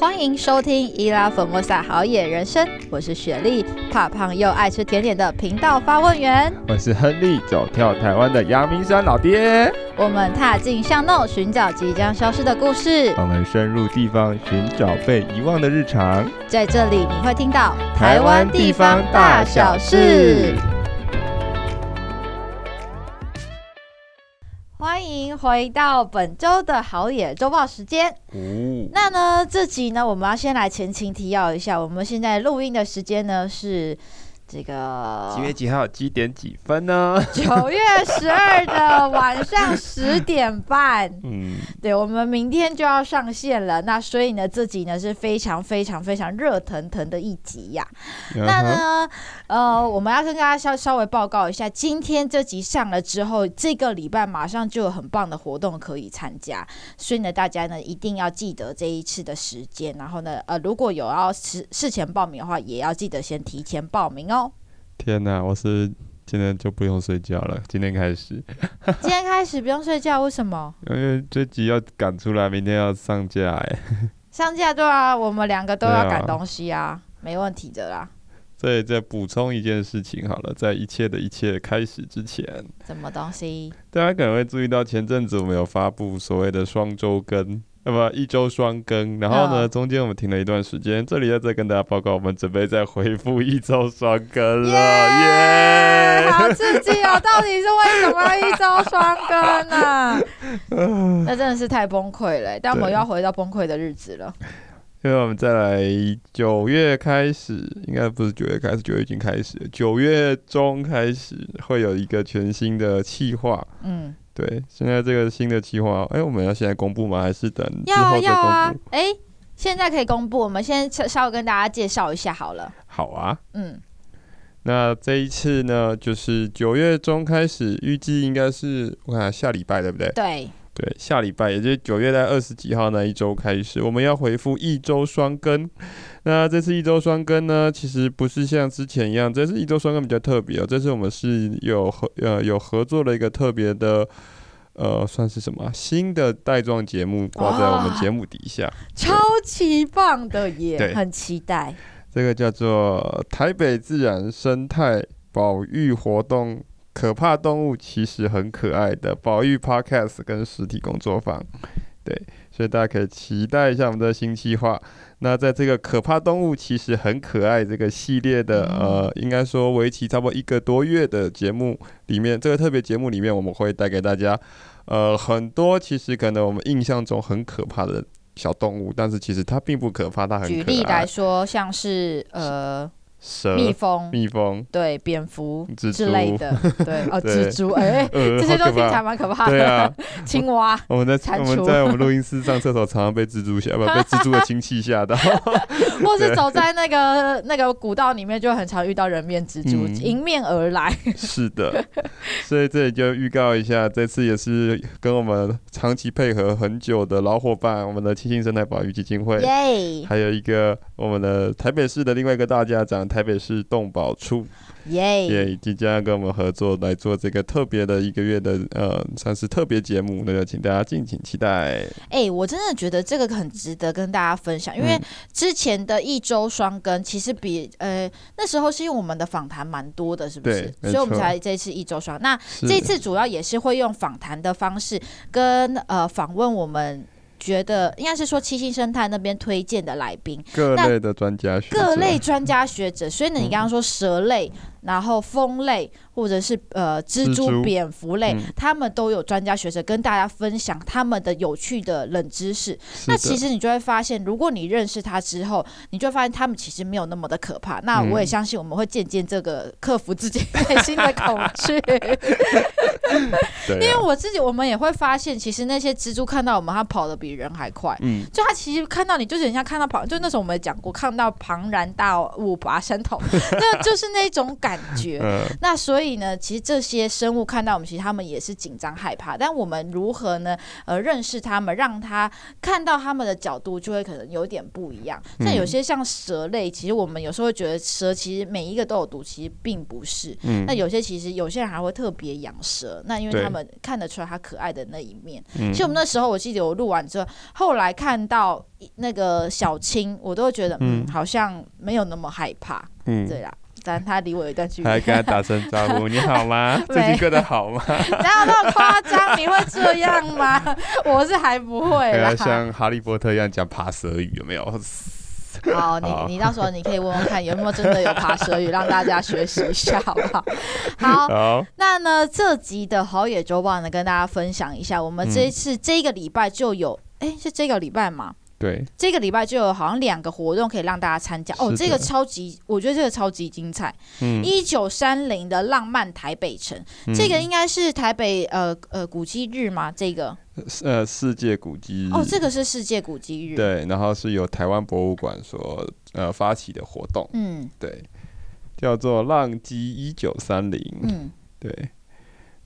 欢迎收听伊拉粉莫萨好野人生，我是雪莉，怕胖又爱吃甜点的频道发问员。我是亨利，走跳台湾的阳明山老爹。我们踏进巷弄，寻找即将消失的故事。我们深入地方，寻找被遗忘的日常。在这里，你会听到台湾地方大小事。回到本周的好野周报时间。嗯，那呢，这集呢，我们要先来前情提要一下。我们现在录音的时间呢是。这个几月几号几点几分呢？九月十二的晚上十点半。嗯，对，我们明天就要上线了。那所以呢，这集呢是非常非常非常热腾腾的一集呀。Uh. 那呢，呃，我们要跟大家稍稍微报告一下，今天这集上了之后，这个礼拜马上就有很棒的活动可以参加。所以呢，大家呢一定要记得这一次的时间。然后呢，呃，如果有要事事前报名的话，也要记得先提前报名哦。天哪，我是今天就不用睡觉了。今天开始，今天开始不用睡觉，为什么？因为这集要赶出来，明天要上架哎。上架对啊，我们两个都要赶东西啊，啊没问题的啦。再再补充一件事情好了，在一切的一切开始之前，什么东西？大家可能会注意到前阵子我们有发布所谓的双周更。那么一周双更，然后呢，中间我们停了一段时间，这里要再跟大家报告，我们准备再恢复一周双更了，耶 Yeah! Yeah! 好刺激哦！到底是为什么要一周双更呢？那真的是太崩溃了，但我们又要回到崩溃的日子了。因为我们再来九月开始，应该不是九月开始，九月已经开始了，九月中开始会有一个全新的计划，嗯。对，现在这个新的计划，哎，我们要现在公布吗？还是等之后再公布？要啊，哎，现在可以公布。我们先稍微跟大家介绍一下好了。好啊，嗯，那这一次呢，就是九月中开始，预计应该是我看下礼拜对不对？对。对，下礼拜也就是九月在二十几号那一周开始，我们要回复一周双更。那这次一周双更呢，其实不是像之前一样，这次一周双更比较特别哦。这次我们是有合呃有合作了一个特别的呃，算是什么新的带状节目挂在我们节目底下，超级棒的耶，很期待。这个叫做台北自然生态保育活动。可怕动物其实很可爱的保育 Podcast 跟实体工作坊，对，所以大家可以期待一下我们的新计划。那在这个可怕动物其实很可爱这个系列的呃，应该说为期差不多一个多月的节目里面，这个特别节目里面我们会带给大家呃很多其实可能我们印象中很可怕的小动物，但是其实它并不可怕，它很可爱。举例来说，像是呃。蛇、蜜蜂、蜜蜂，对，蝙蝠之类的，对，哦，蜘蛛，哎，这些都听起来蛮可怕的。对啊，青蛙，我们在我们在我们录音室上厕所，常常被蜘蛛吓，不被蜘蛛的亲戚吓到。或是走在那个那个古道里面，就很常遇到人面蜘蛛迎面而来。是的，所以这里就预告一下，这次也是跟我们长期配合很久的老伙伴，我们的七星生态保育基金会，耶，还有一个我们的台北市的另外一个大家长。台北市动保处，耶，也即将要跟我们合作来做这个特别的一个月的呃，算是特别节目，那就请大家敬请期待。哎、欸，我真的觉得这个很值得跟大家分享，因为之前的一周双更其实比呃那时候是因为我们的访谈蛮多的，是不是？所以我们才这次一周双。那这次主要也是会用访谈的方式跟呃访问我们。觉得应该是说七星生态那边推荐的来宾，各类的专家学者，各类专家学者。所以呢，你刚刚说蛇类。嗯然后蜂类或者是呃蜘蛛、蝙蝠类，嗯、他们都有专家学者跟大家分享他们的有趣的冷知识。那其实你就会发现，如果你认识它之后，你就会发现他们其实没有那么的可怕。嗯、那我也相信我们会渐渐这个克服自己内心的恐惧。因为我自己，我们也会发现，其实那些蜘蛛看到我们，它跑得比人还快。嗯。就它其实看到你，就是很像看到庞，就那时候我们讲过，看到庞然大物拔山头，那就是那种感。感觉。那所以呢，其实这些生物看到我们，其实他们也是紧张害怕。但我们如何呢？呃，认识他们，让他看到他们的角度，就会可能有点不一样。像有些像蛇类，其实我们有时候会觉得蛇其实每一个都有毒，其实并不是。那有些其实有些人还会特别养蛇，那因为他们看得出来它可爱的那一面。其实我们那时候，我记得我录完之后，后来看到那个小青，我都会觉得，嗯，好像没有那么害怕。嗯，对啦。但他离我有一段距离，还跟他打声招呼，你好吗？最近过得好吗？哪有那么夸张？你会这样吗？我是还不会啦。像哈利波特一样讲爬蛇语，有没有？好，你你到时候你可以问问看，有没有真的有爬蛇语，让大家学习一下，好不好？好，好，那呢，这集的好野周报呢，跟大家分享一下，我们这一次这个礼拜就有，哎、嗯，是这个礼拜吗？对，这个礼拜就有好像两个活动可以让大家参加哦，这个超级，我觉得这个超级精彩。嗯，一九三零的浪漫台北城，嗯、这个应该是台北呃呃古迹日吗？这个呃世界古迹日哦，这个是世界古迹日。对，然后是由台湾博物馆所呃发起的活动。嗯，对，叫做浪迹一九三零。嗯，对，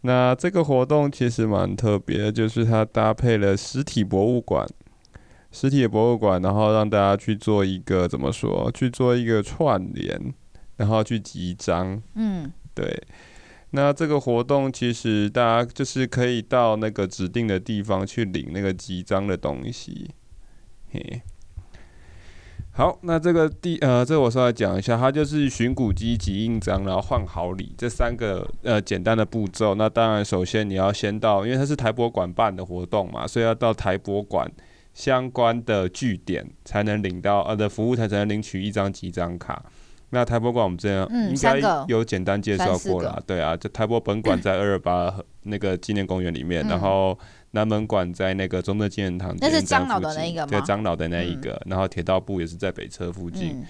那这个活动其实蛮特别的，就是它搭配了实体博物馆。实体的博物馆，然后让大家去做一个怎么说？去做一个串联，然后去集章。嗯，对。那这个活动其实大家就是可以到那个指定的地方去领那个集章的东西。嘿，好，那这个第呃，这个我稍微讲一下，它就是寻古机、集印章，然后换好礼这三个呃简单的步骤。那当然，首先你要先到，因为它是台博馆办的活动嘛，所以要到台博馆。相关的据点才能领到呃的服务台才能领取一张集章卡。那台博馆我们这样应该有简单介绍过了，对啊，就台博本馆在 二二八那个纪念公园里面，嗯、然后南门馆在那个中正纪念堂，那是樟脑的那一个吗？对，樟脑的那一个，嗯、然后铁道部也是在北车附近。嗯、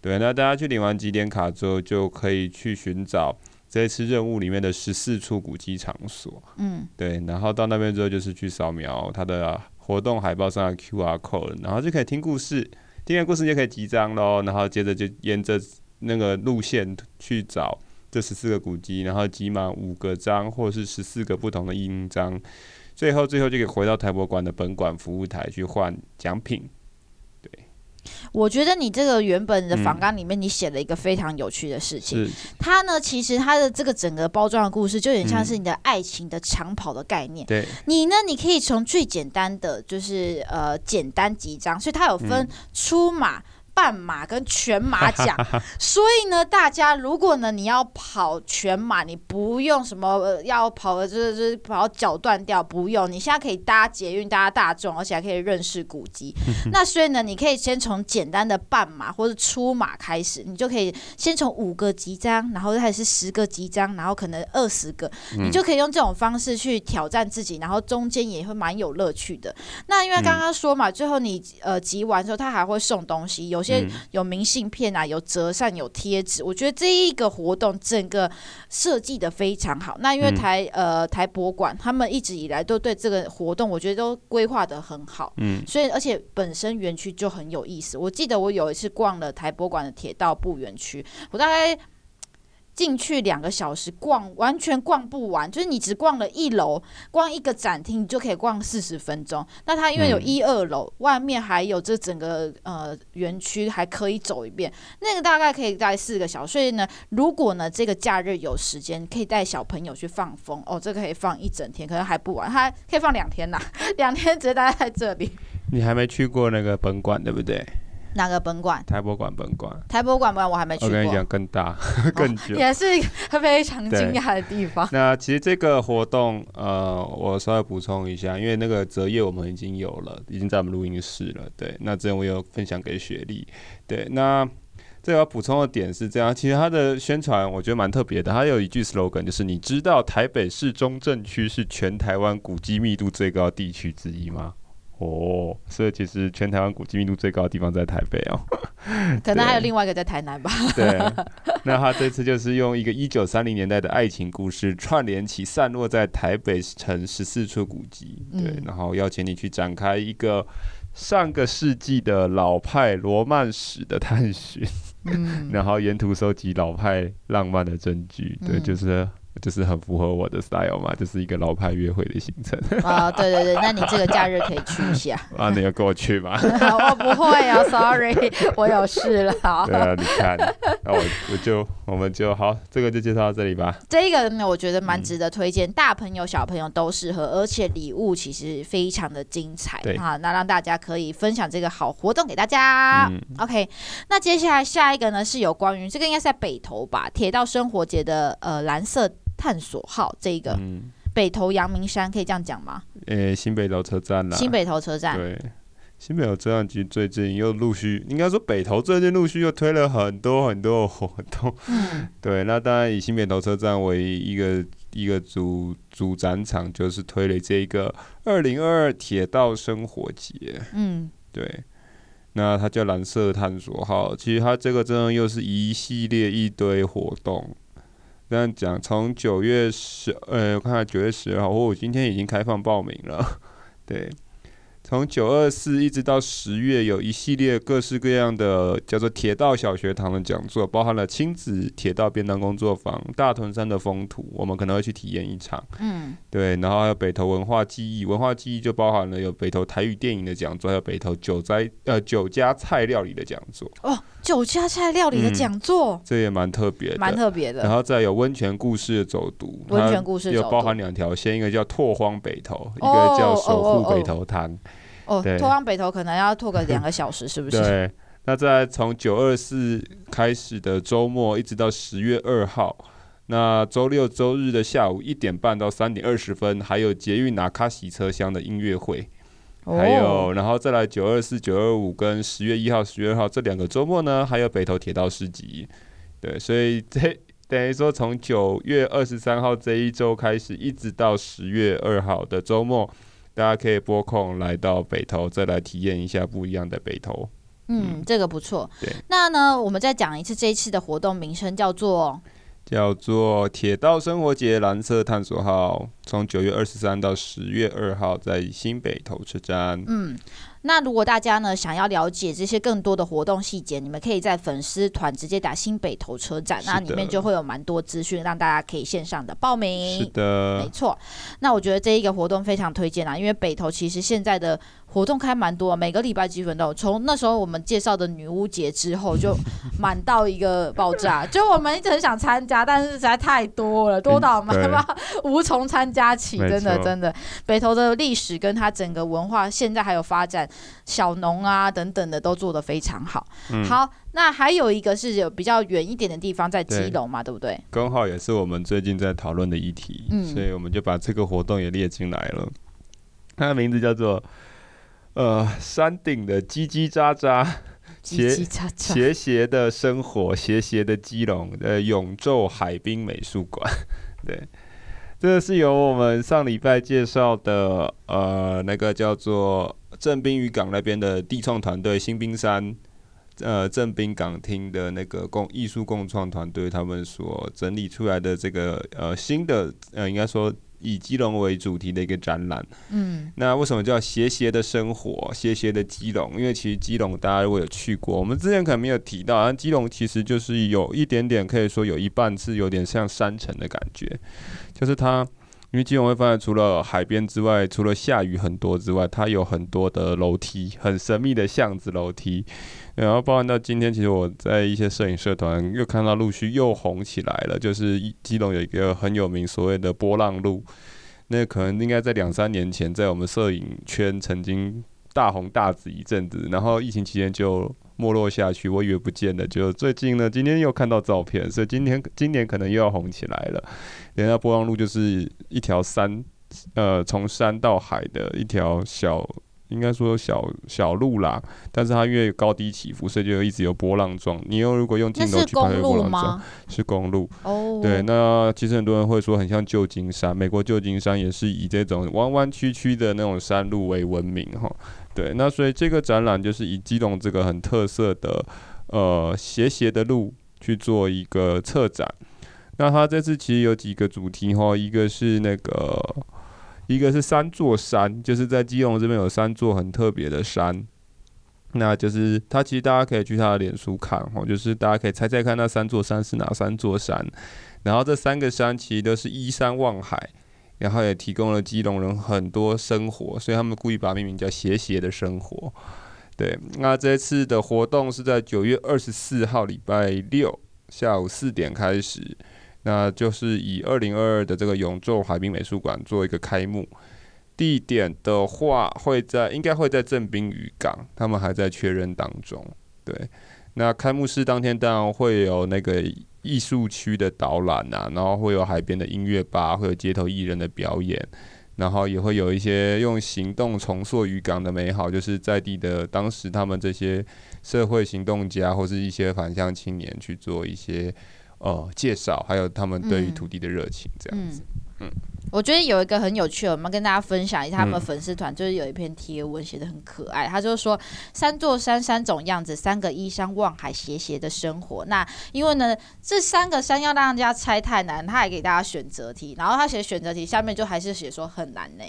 对，那大家去领完集点卡之后，就可以去寻找这次任务里面的十四处古迹场所。嗯，对，然后到那边之后就是去扫描它的。活动海报上的 QR code，然后就可以听故事，听完故事就可以集章喽。然后接着就沿着那个路线去找这十四个古迹，然后集满五个章或是十四个不同的印章，最后最后就可以回到台博馆的本馆服务台去换奖品。我觉得你这个原本的访纲里面，你写了一个非常有趣的事情。嗯、它呢，其实它的这个整个包装的故事，就有点像是你的爱情的长跑的概念。你呢，你可以从最简单的，就是呃，简单几章，所以它有分出马。嗯半马跟全马 奖，所以呢，大家如果呢你要跑全马，你不用什么、呃、要跑的就是就是跑脚断掉，不用，你现在可以搭捷运搭大众，而且还可以认识古迹。那所以呢，你可以先从简单的半马或者出马开始，你就可以先从五个集章，然后还是十个集章，然后可能二十个，你就可以用这种方式去挑战自己，然后中间也会蛮有乐趣的。那因为刚刚说嘛，最后你呃集完之后，他还会送东西，有。有明信片啊，有折扇，有贴纸。我觉得这一个活动整个设计的非常好。那因为台、嗯、呃台博馆他们一直以来都对这个活动，我觉得都规划的很好。嗯，所以而且本身园区就很有意思。我记得我有一次逛了台博馆的铁道部园区，我大概。进去两个小时逛，完全逛不完。就是你只逛了一楼，逛一个展厅，你就可以逛四十分钟。那它因为有一二楼，外面还有这整个呃园区还可以走一遍，那个大概可以待四个小时。所以呢，如果呢这个假日有时间，可以带小朋友去放风哦，这个可以放一整天，可能还不完，它可以放两天呐，两天直接待在这里。你还没去过那个本馆，对不对？哪个本馆？台博馆本馆。台博馆本我还没去过。我跟你讲，更大、更久，哦、也是一个非常惊讶的地方。那其实这个活动，呃，我稍微补充一下，因为那个折页我们已经有了，已经在我们录音室了。对，那之前我有分享给雪莉。对，那这个要补充的点是这样，其实它的宣传我觉得蛮特别的。它有一句 slogan，就是你知道台北市中正区是全台湾古迹密度最高地区之一吗？哦，所以其实全台湾古迹密度最高的地方在台北哦，可能还有另外一个在台南吧。对，那他这次就是用一个一九三零年代的爱情故事串联起散落在台北城十四处古迹，对，然后邀请你去展开一个上个世纪的老派罗曼史的探寻，嗯，然后沿途收集老派浪漫的证据，对，就是。就是很符合我的 style 嘛，就是一个老派约会的行程。啊，对对对，那你这个假日可以去一下。啊，你要跟我去吗？我不会啊，sorry，我有事了。对啊，你看，那我我就我们就好，这个就介绍到这里吧。这个呢，我觉得蛮值得推荐，嗯、大朋友小朋友都适合，而且礼物其实非常的精彩。对啊，那让大家可以分享这个好活动给大家。嗯、OK，那接下来下一个呢是有关于这个应该是在北投吧，铁道生活节的呃蓝色。探索号这个、嗯、北投阳明山可以这样讲吗？诶、欸，新北投车站啦。新北投车站。对，新北投车站其实最近又陆续，应该说北投最近陆续又推了很多很多的活动。嗯。对，那当然以新北投车站为一个一个主主展场，就是推了这一个二零二二铁道生活节。嗯。对。那它叫蓝色探索号，其实它这个真的又是一系列一堆活动。这样讲，从九月十，呃，我看看九月十二号，我今天已经开放报名了，对。从九二四一直到十月，有一系列各式各样的叫做铁道小学堂的讲座，包含了亲子铁道便当工作坊、大屯山的风土，我们可能会去体验一场。嗯，对，然后还有北投文化记忆，文化记忆就包含了有北投台语电影的讲座，还有北投九斋呃酒家菜料理的讲座。哦，酒家菜料理的讲座，嗯，这也蛮特别，蛮特别的。然后再有温泉故事的走读，温泉故事有包含两条线，一个叫拓荒北投，一个叫守护北投汤。哦，拓荒北投可能要拖个两个小时，是不是？对，那在从九二四开始的周末，一直到十月二号，那周六周日的下午一点半到三点二十分，还有捷运拿卡洗车厢的音乐会，哦、还有，然后再来九二四、九二五跟十月一号、十月二号这两个周末呢，还有北投铁道市集。对，所以这等于说从九月二十三号这一周开始，一直到十月二号的周末。大家可以拨空来到北投，再来体验一下不一样的北投。嗯，这个不错。对，那呢，我们再讲一次这一次的活动名称，叫做叫做铁道生活节蓝色探索号，从九月二十三到十月二号，在新北投车站。嗯。那如果大家呢想要了解这些更多的活动细节，你们可以在粉丝团直接打新北投车站，那里面就会有蛮多资讯，让大家可以线上的报名。是的，没错。那我觉得这一个活动非常推荐啊，因为北投其实现在的活动开蛮多，每个礼拜基本都有。从那时候我们介绍的女巫节之后，就 满到一个爆炸。就我们一直很想参加，但是实在太多了，多到我们 无从参加起。真的，真的，北投的历史跟它整个文化，现在还有发展。小农啊，等等的都做得非常好。嗯、好，那还有一个是有比较远一点的地方，在基隆嘛，对，对不对？刚好也是我们最近在讨论的议题，嗯、所以我们就把这个活动也列进来了。它的名字叫做呃山顶的叽叽喳喳，斜斜斜的生活，斜斜的基隆的永昼海滨美术馆，对。这个是由我们上礼拜介绍的，呃，那个叫做正滨渔港那边的地创团队新冰山，呃，正滨港厅的那个共艺术共创团队，他们所整理出来的这个呃新的，呃，应该说。以基隆为主题的一个展览，嗯，那为什么叫斜斜的生活，斜斜的基隆？因为其实基隆大家如果有去过，我们之前可能没有提到，但基隆其实就是有一点点，可以说有一半是有点像山城的感觉，就是它。因为基隆会发现，除了海边之外，除了下雨很多之外，它有很多的楼梯，很神秘的巷子楼梯。然后包含到今天，其实我在一些摄影社团又看到陆续又红起来了，就是基隆有一个很有名所谓的波浪路，那可能应该在两三年前在我们摄影圈曾经大红大紫一阵子，然后疫情期间就。没落下去，我以为不见了。就最近呢，今天又看到照片，所以今天今年可能又要红起来了。人家波浪路就是一条山，呃，从山到海的一条小，应该说小小路啦。但是它因为高低起伏，所以就一直有波浪状。你又如果用镜头去拍波浪状，是公路。哦。对，那其实很多人会说很像旧金山，美国旧金山也是以这种弯弯曲曲的那种山路为闻名哈。对，那所以这个展览就是以基隆这个很特色的呃斜斜的路去做一个策展。那它这次其实有几个主题哈，一个是那个一个是三座山，就是在基隆这边有三座很特别的山。那就是它，其实大家可以去它的脸书看哦，就是大家可以猜猜看那三座山是哪三座山。然后这三个山其实都是依山望海，然后也提供了基隆人很多生活，所以他们故意把它命名叫“斜斜的生活”。对，那这次的活动是在九月二十四号礼拜六下午四点开始，那就是以二零二二的这个永昼海滨美术馆做一个开幕。地点的话，会在应该会在正滨渔港，他们还在确认当中。对，那开幕式当天当然会有那个艺术区的导览啊，然后会有海边的音乐吧，会有街头艺人的表演，然后也会有一些用行动重塑渔港的美好，就是在地的当时他们这些社会行动家或是一些返乡青年去做一些呃介绍，还有他们对于土地的热情这样子，嗯。嗯我觉得有一个很有趣的，我们跟大家分享一下，他们粉丝团就是有一篇贴文写的很可爱，他就是说三座山三种样子，三个依山望海斜斜的生活。那因为呢，这三个山要让人家猜太难，他还给大家选择题，然后他写选择题下面就还是写说很难呢。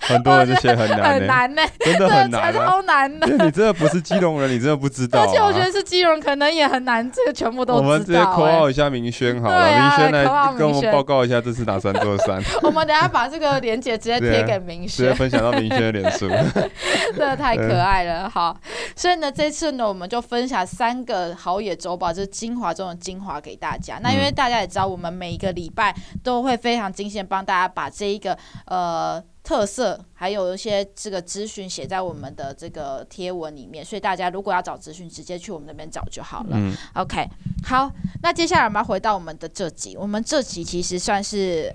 很多人就写很难，很难呢，真的很难，超难的。你真的不是基隆人，你真的不知道。而且我觉得是基隆可能也很难，这个全部都知道。我们直接扣号一下明轩好了，明轩来跟我们报告一下这次哪三。座山，我们等下把这个链接直接贴给明轩，直接分享到明轩的脸书，真的太可爱了。好，所以呢，这次呢，我们就分享三个好野周报，就是精华中的精华给大家。那因为大家也知道，我们每一个礼拜都会非常精心帮大家把这一个呃特色，还有一些这个资讯写在我们的这个贴文里面，所以大家如果要找资讯，直接去我们那边找就好了。嗯，OK，好，那接下来我们要回到我们的这集，我们这集其实算是。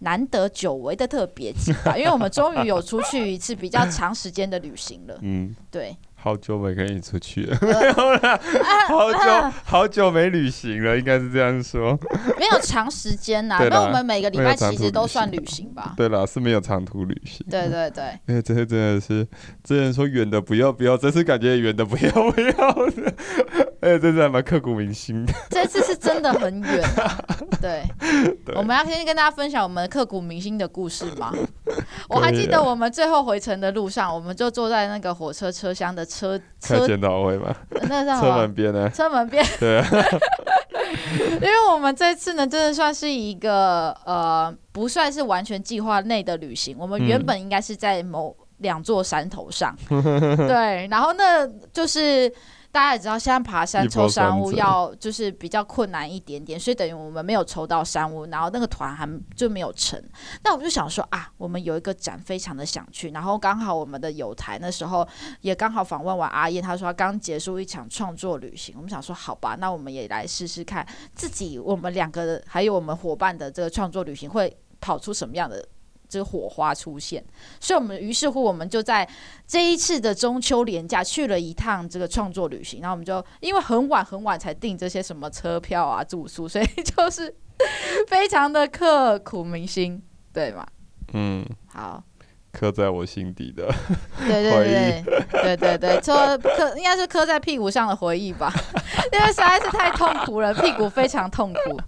难得久违的特别集吧，因为我们终于有出去一次比较长时间的旅行了。嗯，对。好久没跟你出去了，没有了，好久好久没旅行了，应该是这样说。没有长时间呐，因为我们每个礼拜其实都算旅行吧。对了，是没有长途旅行。对对对。哎，这次真的是，之前说远的不要不要，这次感觉远的不要不要的。哎，这次还蛮刻骨铭心的。这次是真的很远啊。对。我们要先跟大家分享我们刻骨铭心的故事吗？我还记得我们最后回程的路上，我们就坐在那个火车车厢的。车车检讨会吗？车门边呢？车门边。对啊，因为我们这次呢，真的算是一个呃，不算是完全计划内的旅行。我们原本应该是在某两座山头上，嗯、对，然后那就是。大家也知道，现在爬山抽山屋要就是比较困难一点点，所以等于我们没有抽到山屋，然后那个团还就没有成。那我们就想说啊，我们有一个展非常的想去，然后刚好我们的友台那时候也刚好访问完阿燕，她说她刚结束一场创作旅行，我们想说好吧，那我们也来试试看自己我们两个还有我们伙伴的这个创作旅行会跑出什么样的。这个火花出现，所以我们于是乎我们就在这一次的中秋连假去了一趟这个创作旅行，然后我们就因为很晚很晚才订这些什么车票啊住宿，所以 就是非常的刻苦铭心，对吗？嗯，好，刻在我心底的，对对对对对对，说刻应该是刻在屁股上的回忆吧，因为实在是太痛苦了，屁股非常痛苦。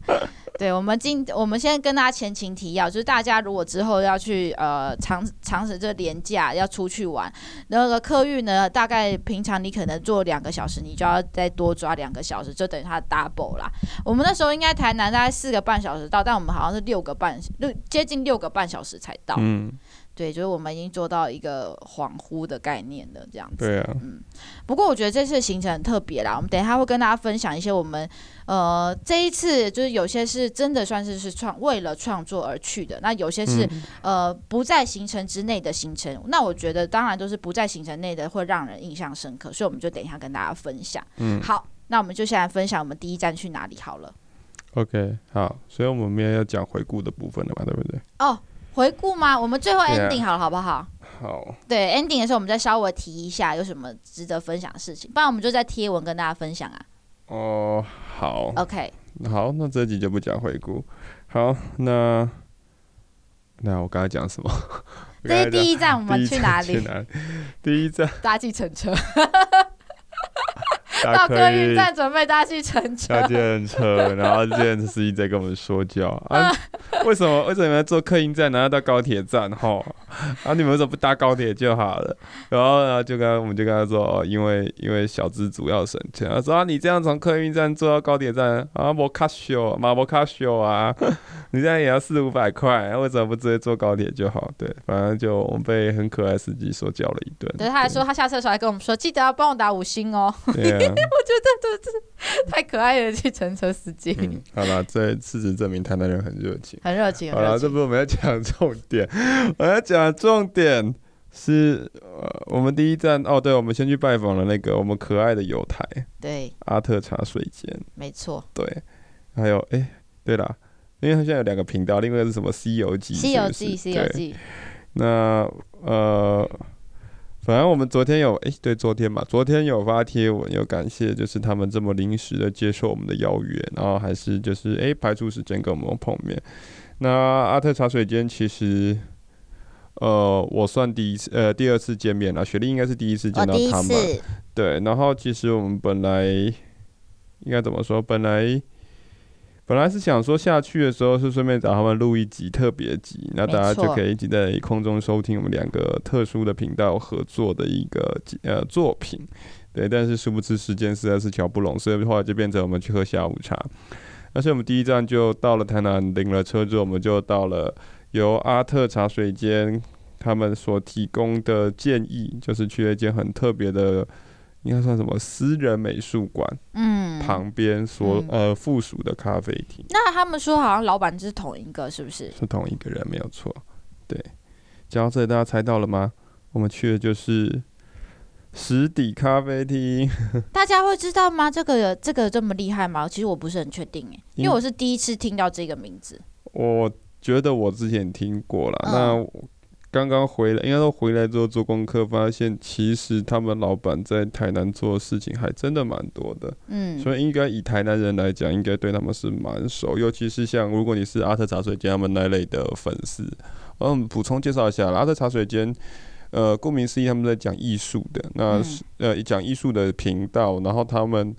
对，我们今我们先跟大家前情提要，就是大家如果之后要去呃长长时这廉价要出去玩，那个客运呢，大概平常你可能坐两个小时，你就要再多抓两个小时，就等于它 double 啦。我们那时候应该台南大概四个半小时到，但我们好像是六个半六接近六个半小时才到。嗯。对，就是我们已经做到一个恍惚的概念了，这样子。对啊，嗯。不过我觉得这次行程很特别啦，我们等一下会跟大家分享一些我们呃这一次就是有些是真的算是是创为了创作而去的，那有些是、嗯、呃不在行程之内的行程。那我觉得当然都是不在行程内的会让人印象深刻，所以我们就等一下跟大家分享。嗯，好，那我们就先来分享我们第一站去哪里好了。OK，好，所以我们明天要讲回顾的部分了嘛，对不对？哦。回顾吗？我们最后 ending 好了，好不好？好。对，ending 的时候我们再稍微提一下有什么值得分享的事情，不然我们就在贴文跟大家分享啊。哦，好。OK。好，那这集就不讲回顾。好，那那我刚才讲什么？这是第一站，我们去哪里？去哪里？第一站搭计程车。到客运站准备搭去乘车，搭计程车，然后计司机在跟我们说教啊，为什么为什么要坐客运站，然后到高铁站？哈，然后你们为什么不搭高铁就好了？然后呢，就跟我们就跟他说，哦，因为因为小资主要省钱。他说啊，你这样从客运站坐到高铁站啊，摩卡修，马摩卡修啊，你这样也要四五百块，为什么不直接坐高铁就好？对，反正就我们被很可爱司机说教了一顿。对，他还说他下车的时候还跟我们说，记得要帮我打五星哦。对啊，我 觉得这这太可爱了，计程车司机。嗯，好了，这事实证明台南人很热情，很热情。好了，这不是我们要讲重点，我要讲重点是呃，我们第一站哦，对，我们先去拜访了那个我们可爱的犹太，对，阿特茶水间，没错，对，还有哎，对了，因为他现在有两个频道，另外是什么《西游记》，《西游记》，《西游记》。那呃。反正我们昨天有诶、欸，对，昨天嘛，昨天有发贴文，有感谢，就是他们这么临时的接受我们的邀约，然后还是就是诶、欸，排出时间跟我们碰面。那阿特茶水间其实，呃，我算第一次，呃，第二次见面了。雪莉应该是第一次见到他们，对。然后其实我们本来应该怎么说？本来。本来是想说下去的时候是顺便找他们录一集特别集，那大家就可以一起在空中收听我们两个特殊的频道合作的一个呃作品，对。但是殊不知时间实在是乔不拢，所以后来就变成我们去喝下午茶。而且我们第一站就到了台南，领了车之后，我们就到了由阿特茶水间他们所提供的建议，就是去了一间很特别的。应该算什么私人美术馆？嗯，旁边所、嗯、呃附属的咖啡厅。那他们说好像老板就是同一个，是不是？是同一个人，没有错。对，讲到这里，大家猜到了吗？我们去的就是实底咖啡厅。大家会知道吗？这个这个这么厉害吗？其实我不是很确定诶，因为我是第一次听到这个名字。我觉得我之前听过了，嗯、那。刚刚回来，应该说回来之后做功课，发现其实他们老板在台南做的事情还真的蛮多的。嗯，所以应该以台南人来讲，应该对他们是蛮熟。尤其是像如果你是阿特茶水间他们那类的粉丝，嗯，补充介绍一下，阿特茶水间，呃，顾名思义，他们在讲艺术的，那呃讲艺术的频道。然后他们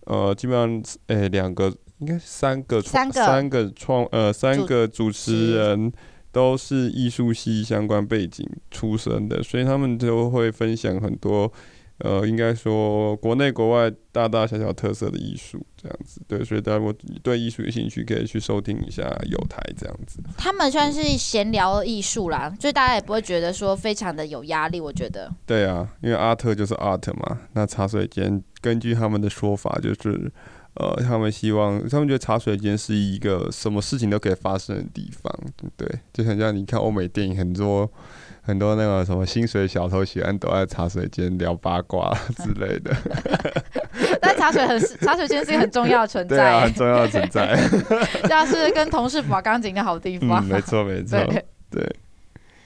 呃基本上，诶两个应该三个三个三个创呃三个主持人。都是艺术系相关背景出身的，所以他们就会分享很多，呃，应该说国内国外大大小小特色的艺术这样子。对，所以大家如果对艺术有兴趣，可以去收听一下有台这样子。他们算是闲聊艺术啦，所以大家也不会觉得说非常的有压力。我觉得。对啊，因为阿特就是 art 嘛，那茶水间根据他们的说法就是。呃，他们希望，他们觉得茶水间是一个什么事情都可以发生的地方，对，就很像你看欧美电影，很多很多那个什么薪水小偷喜欢躲在茶水间聊八卦之类的。但茶水很茶水间是一个很重要的存在，对啊，很重要的存在，像是跟同事把钢琴的好地方。嗯，没错没错，对。对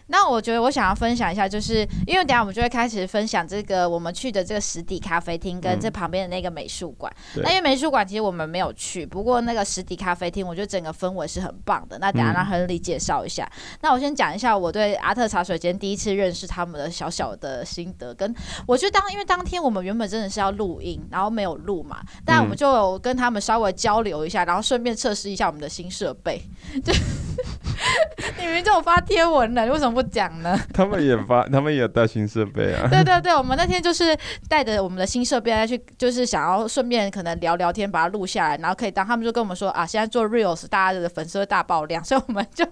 那我觉得我想要分享一下，就是因为等下我们就会开始分享这个我们去的这个实体咖啡厅跟这旁边的那个美术馆。嗯、那因为美术馆其实我们没有去，不过那个实体咖啡厅，我觉得整个氛围是很棒的。那等下让亨利介绍一下。嗯、那我先讲一下我对阿特茶水间第一次认识他们的小小的心得，跟我觉得当因为当天我们原本真的是要录音，然后没有录嘛，但我们就有跟他们稍微交流一下，然后顺便测试一下我们的新设备。就 你明明就有发贴文了，你为什么不讲呢？他们也发，他们也有带新设备啊。对对对，我们那天就是带着我们的新设备来去，就是想要顺便可能聊聊天，把它录下来，然后可以当他们就跟我们说啊，现在做 reels，大家的粉丝会大爆量，所以我们就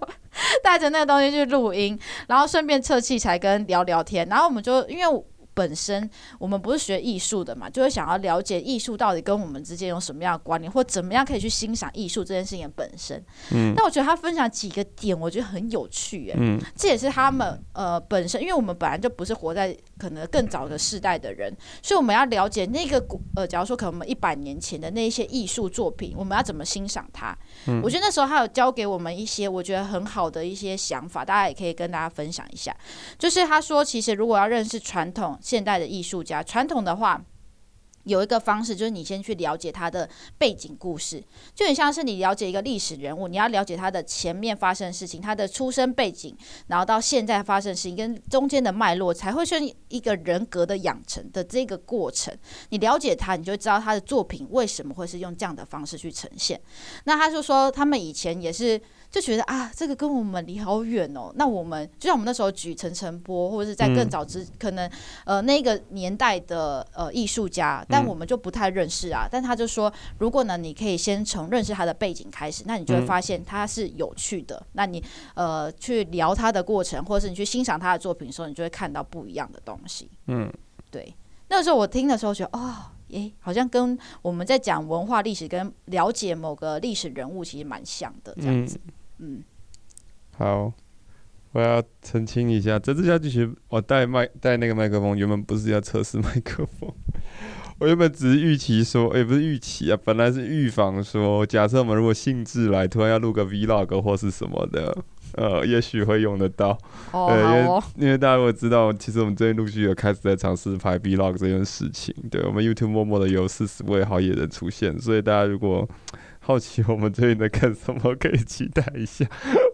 带着那个东西去录音，然后顺便测器材跟聊聊天，然后我们就因为。本身我们不是学艺术的嘛，就会想要了解艺术到底跟我们之间有什么样的关联，或怎么样可以去欣赏艺术这件事情本身。嗯，那我觉得他分享几个点，我觉得很有趣，哎，嗯，这也是他们呃本身，因为我们本来就不是活在可能更早的世代的人，所以我们要了解那个呃，假如说可能我们一百年前的那一些艺术作品，我们要怎么欣赏它？嗯，我觉得那时候他有教给我们一些我觉得很好的一些想法，大家也可以跟大家分享一下。就是他说，其实如果要认识传统。现代的艺术家，传统的话，有一个方式就是你先去了解他的背景故事，就很像是你了解一个历史人物，你要了解他的前面发生的事情，他的出生背景，然后到现在发生的事情跟中间的脉络，才会是一个人格的养成的这个过程。你了解他，你就知道他的作品为什么会是用这样的方式去呈现。那他就说，他们以前也是就觉得啊，这个跟我们离好远哦。那我们就像我们那时候举陈晨波，或者是在更早之、嗯、可能呃那个年代的呃艺术家，但我们就不太认识啊。嗯、但他就说，如果呢，你可以先从认识他的背景开始，那你就会发现他是有趣的。嗯、那你呃去聊他的过程，或者是你去欣赏他的作品的时候，你就会看到不一样的东西。嗯，对。那个时候我听的时候觉得，哦，诶，好像跟我们在讲文化历史跟了解某个历史人物其实蛮像的这样子。嗯。嗯，好，我要澄清一下，这次下其实我带麦带那个麦克风，原本不是要测试麦克风，我原本只是预期说，也、欸、不是预期啊，本来是预防说，假设我们如果兴致来，突然要录个 vlog 或是什么的，呃，也许会用得到。哦，对，因为哦因为大家如果知道，其实我们最近陆续有开始在尝试拍 vlog 这件事情，对，我们 YouTube 默默的有四十位好野人出现，所以大家如果。好奇我们最近在干什么？可以期待一下，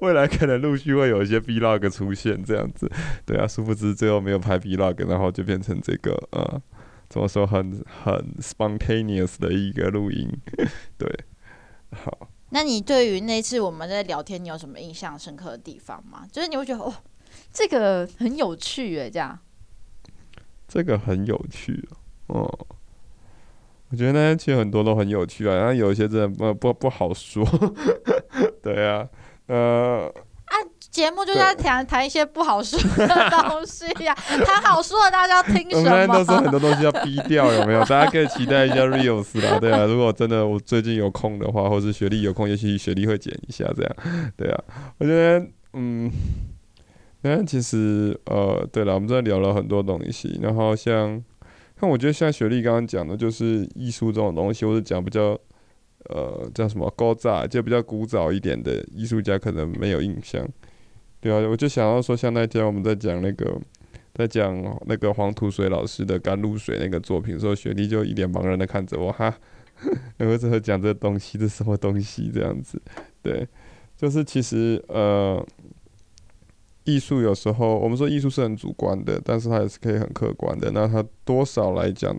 未来可能陆续会有一些 vlog 出现，这样子。对啊，殊不知最后没有拍 vlog，然后就变成这个呃，怎么说很很 spontaneous 的一个录音。对，好。那你对于那次我们在聊天，你有什么印象深刻的地方吗？就是你会觉得哦，这个很有趣哎，这样。这个很有趣哦。我觉得那些其实很多都很有趣啊，然后有一些真的不不不好说。对啊，呃，啊，节目就是要谈谈一些不好说的 东西呀、啊，谈好说的大家要听什么？我们都是很多东西要逼掉，有没有？大家可以期待一下 Reels 啦，对啊。如果真的我最近有空的话，或是雪莉有空，也许雪莉会剪一下这样。对啊，我觉得，嗯，那其实呃，对了，我们真的聊了很多东西，然后像。那我觉得像雪莉刚刚讲的，就是艺术这种东西，或者讲比较呃叫什么高炸，就比较古早一点的艺术家，可能没有印象。对啊，我就想要说，像那天我们在讲那个，在讲那个黄土水老师的《甘露水》那个作品的时候，雪莉就一脸茫然的看着我，哈，然后这讲这东西，这什么东西这样子？对，就是其实呃。艺术有时候，我们说艺术是很主观的，但是它也是可以很客观的。那它多少来讲，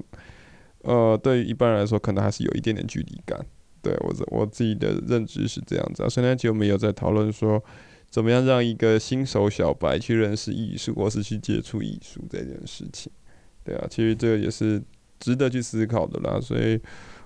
呃，对于一般人来说，可能还是有一点点距离感。对我，我自己的认知是这样子啊。所以那期我们有在讨论说，怎么样让一个新手小白去认识艺术，或是去接触艺术这件事情。对啊，其实这个也是值得去思考的啦。所以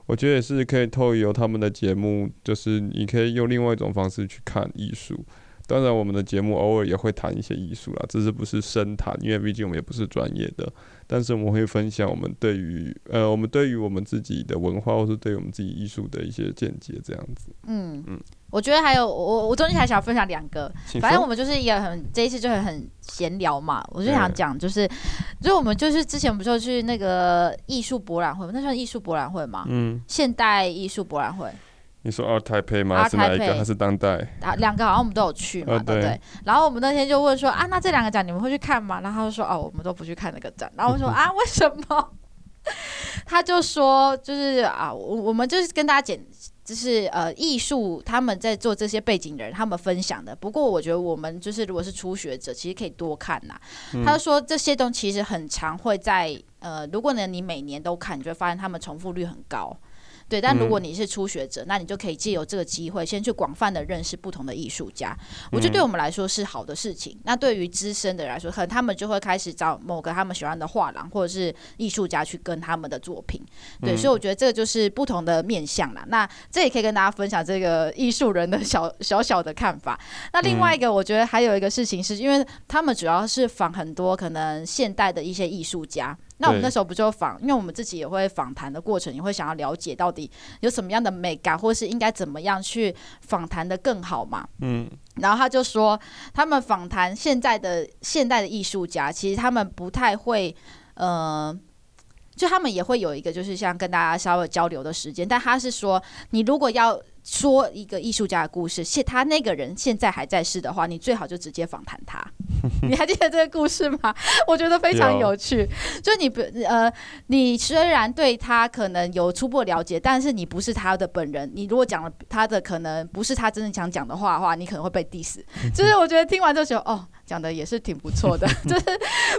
我觉得也是可以透过他们的节目，就是你可以用另外一种方式去看艺术。当然，我们的节目偶尔也会谈一些艺术啦，只是不是深谈，因为毕竟我们也不是专业的。但是我们会分享我们对于呃，我们对于我们自己的文化，或是对于我们自己艺术的一些见解，这样子。嗯嗯，我觉得还有我我中间还想要分享两个，反正我们就是也很这一次就很很闲聊嘛，我就想讲就是，嗯、就是我们就是之前不就去那个艺术博览会，那算艺术博览会吗？嗯，现代艺术博览会。你说 Art Taipei 吗？还是哪一个？还是当代？啊，两个好像我们都有去嘛，对不对？然后我们那天就问说啊，那这两个展你们会去看吗？然后他就说哦，我们都不去看那个展。然后我说 啊，为什么？他就说就是啊，我我们就是跟大家讲，就是呃，艺术他们在做这些背景的人他们分享的。不过我觉得我们就是如果是初学者，其实可以多看呐。嗯、他说这些东西其实很常会在呃，如果呢你每年都看，你就会发现他们重复率很高。对，但如果你是初学者，嗯、那你就可以借由这个机会，先去广泛的认识不同的艺术家。嗯、我觉得对我们来说是好的事情。那对于资深的人来说，可能他们就会开始找某个他们喜欢的画廊或者是艺术家去跟他们的作品。对，嗯、所以我觉得这个就是不同的面向啦。那这也可以跟大家分享这个艺术人的小小小的看法。那另外一个，我觉得还有一个事情是，因为他们主要是访很多可能现代的一些艺术家。那我们那时候不就访，因为我们自己也会访谈的过程，也会想要了解到底有什么样的美感，或是应该怎么样去访谈的更好嘛。嗯，然后他就说，他们访谈现在的现代的艺术家，其实他们不太会，呃，就他们也会有一个就是像跟大家稍微交流的时间，但他是说，你如果要。说一个艺术家的故事，现他那个人现在还在世的话，你最好就直接访谈他。你还记得这个故事吗？我觉得非常有趣。有就你不呃，你虽然对他可能有初步了解，但是你不是他的本人。你如果讲了他的可能不是他真正想讲的话的话，你可能会被 diss。就是我觉得听完之后觉得哦，讲的也是挺不错的，就是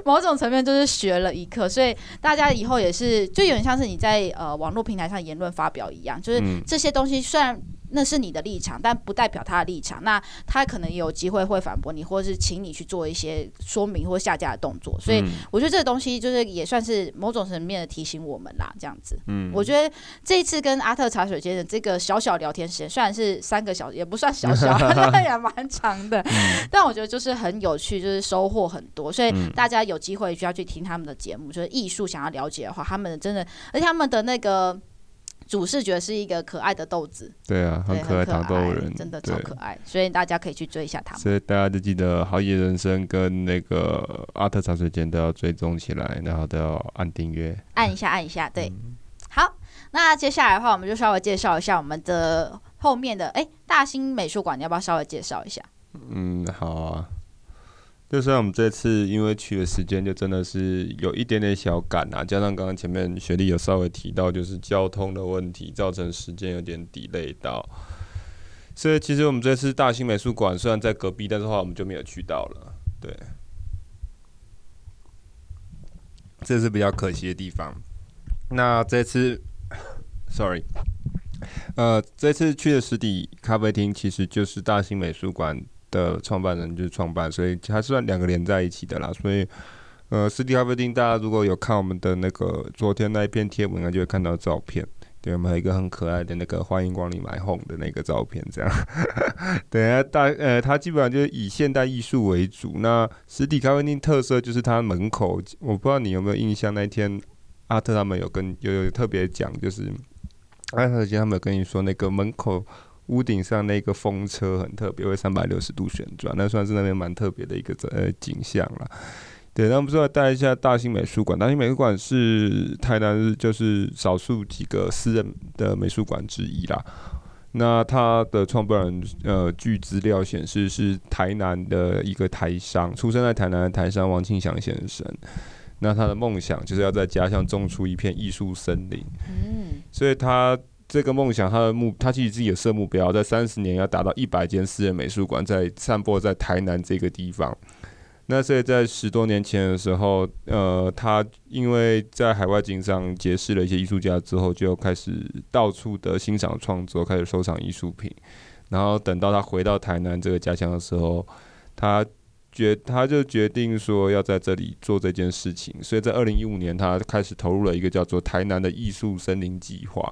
某种层面就是学了一课。所以大家以后也是就有点像是你在呃网络平台上言论发表一样，就是这些东西虽然。那是你的立场，但不代表他的立场。那他可能也有机会会反驳你，或者是请你去做一些说明或下架的动作。所以我觉得这个东西就是也算是某种层面的提醒我们啦，这样子。嗯，我觉得这一次跟阿特茶水间的这个小小聊天时间，虽然是三个小时，也不算小小，但也蛮长的。但我觉得就是很有趣，就是收获很多。所以大家有机会就要去听他们的节目，就是艺术想要了解的话，他们真的，而且他们的那个。主视觉是一个可爱的豆子，对啊，很可爱，糖豆人真的超可爱，所以大家可以去追一下他们。所以大家就记得好野人生跟那个阿特茶水间都要追踪起来，然后都要按订阅，按一下，按一下，对。嗯、好，那接下来的话，我们就稍微介绍一下我们的后面的，哎，大兴美术馆，你要不要稍微介绍一下？嗯，好啊。就算我们这次因为去的时间就真的是有一点点小赶啊，加上刚刚前面学弟有稍微提到，就是交通的问题造成时间有点 delay 到，所以其实我们这次大兴美术馆虽然在隔壁，但是话我们就没有去到了，对，这是比较可惜的地方。那这次，sorry，呃，这次去的实体咖啡厅其实就是大兴美术馆。的创办人就是创办，所以还算两个连在一起的啦。所以，呃，实体咖啡厅，大家如果有看我们的那个昨天那一篇贴文，就会看到照片。对，我们有一个很可爱的那个欢迎光临 My Home 的那个照片，这样。等下大呃，它基本上就是以现代艺术为主。那实体咖啡厅特色就是它门口，我不知道你有没有印象，那天阿特他们有跟有有特别讲，就是阿特他们有跟你说那个门口。屋顶上那个风车很特别，会三百六十度旋转，那算是那边蛮特别的一个呃景象了。对，那我们说带一下大兴美术馆。大兴美术馆是台南就是少数几个私人的美术馆之一啦。那他的创办人呃，据资料显示是台南的一个台商，出生在台南的台商王庆祥先生。那他的梦想就是要在家乡种出一片艺术森林。嗯，所以他。这个梦想，他的目，他其实自己也设目标，在三十年要达到一百间私人美术馆，在散播在台南这个地方。那所以在十多年前的时候，呃，他因为在海外经商结识了一些艺术家之后，就开始到处的欣赏创作，开始收藏艺术品。然后等到他回到台南这个家乡的时候，他决他就决定说要在这里做这件事情。所以在二零一五年，他开始投入了一个叫做台南的艺术森林计划。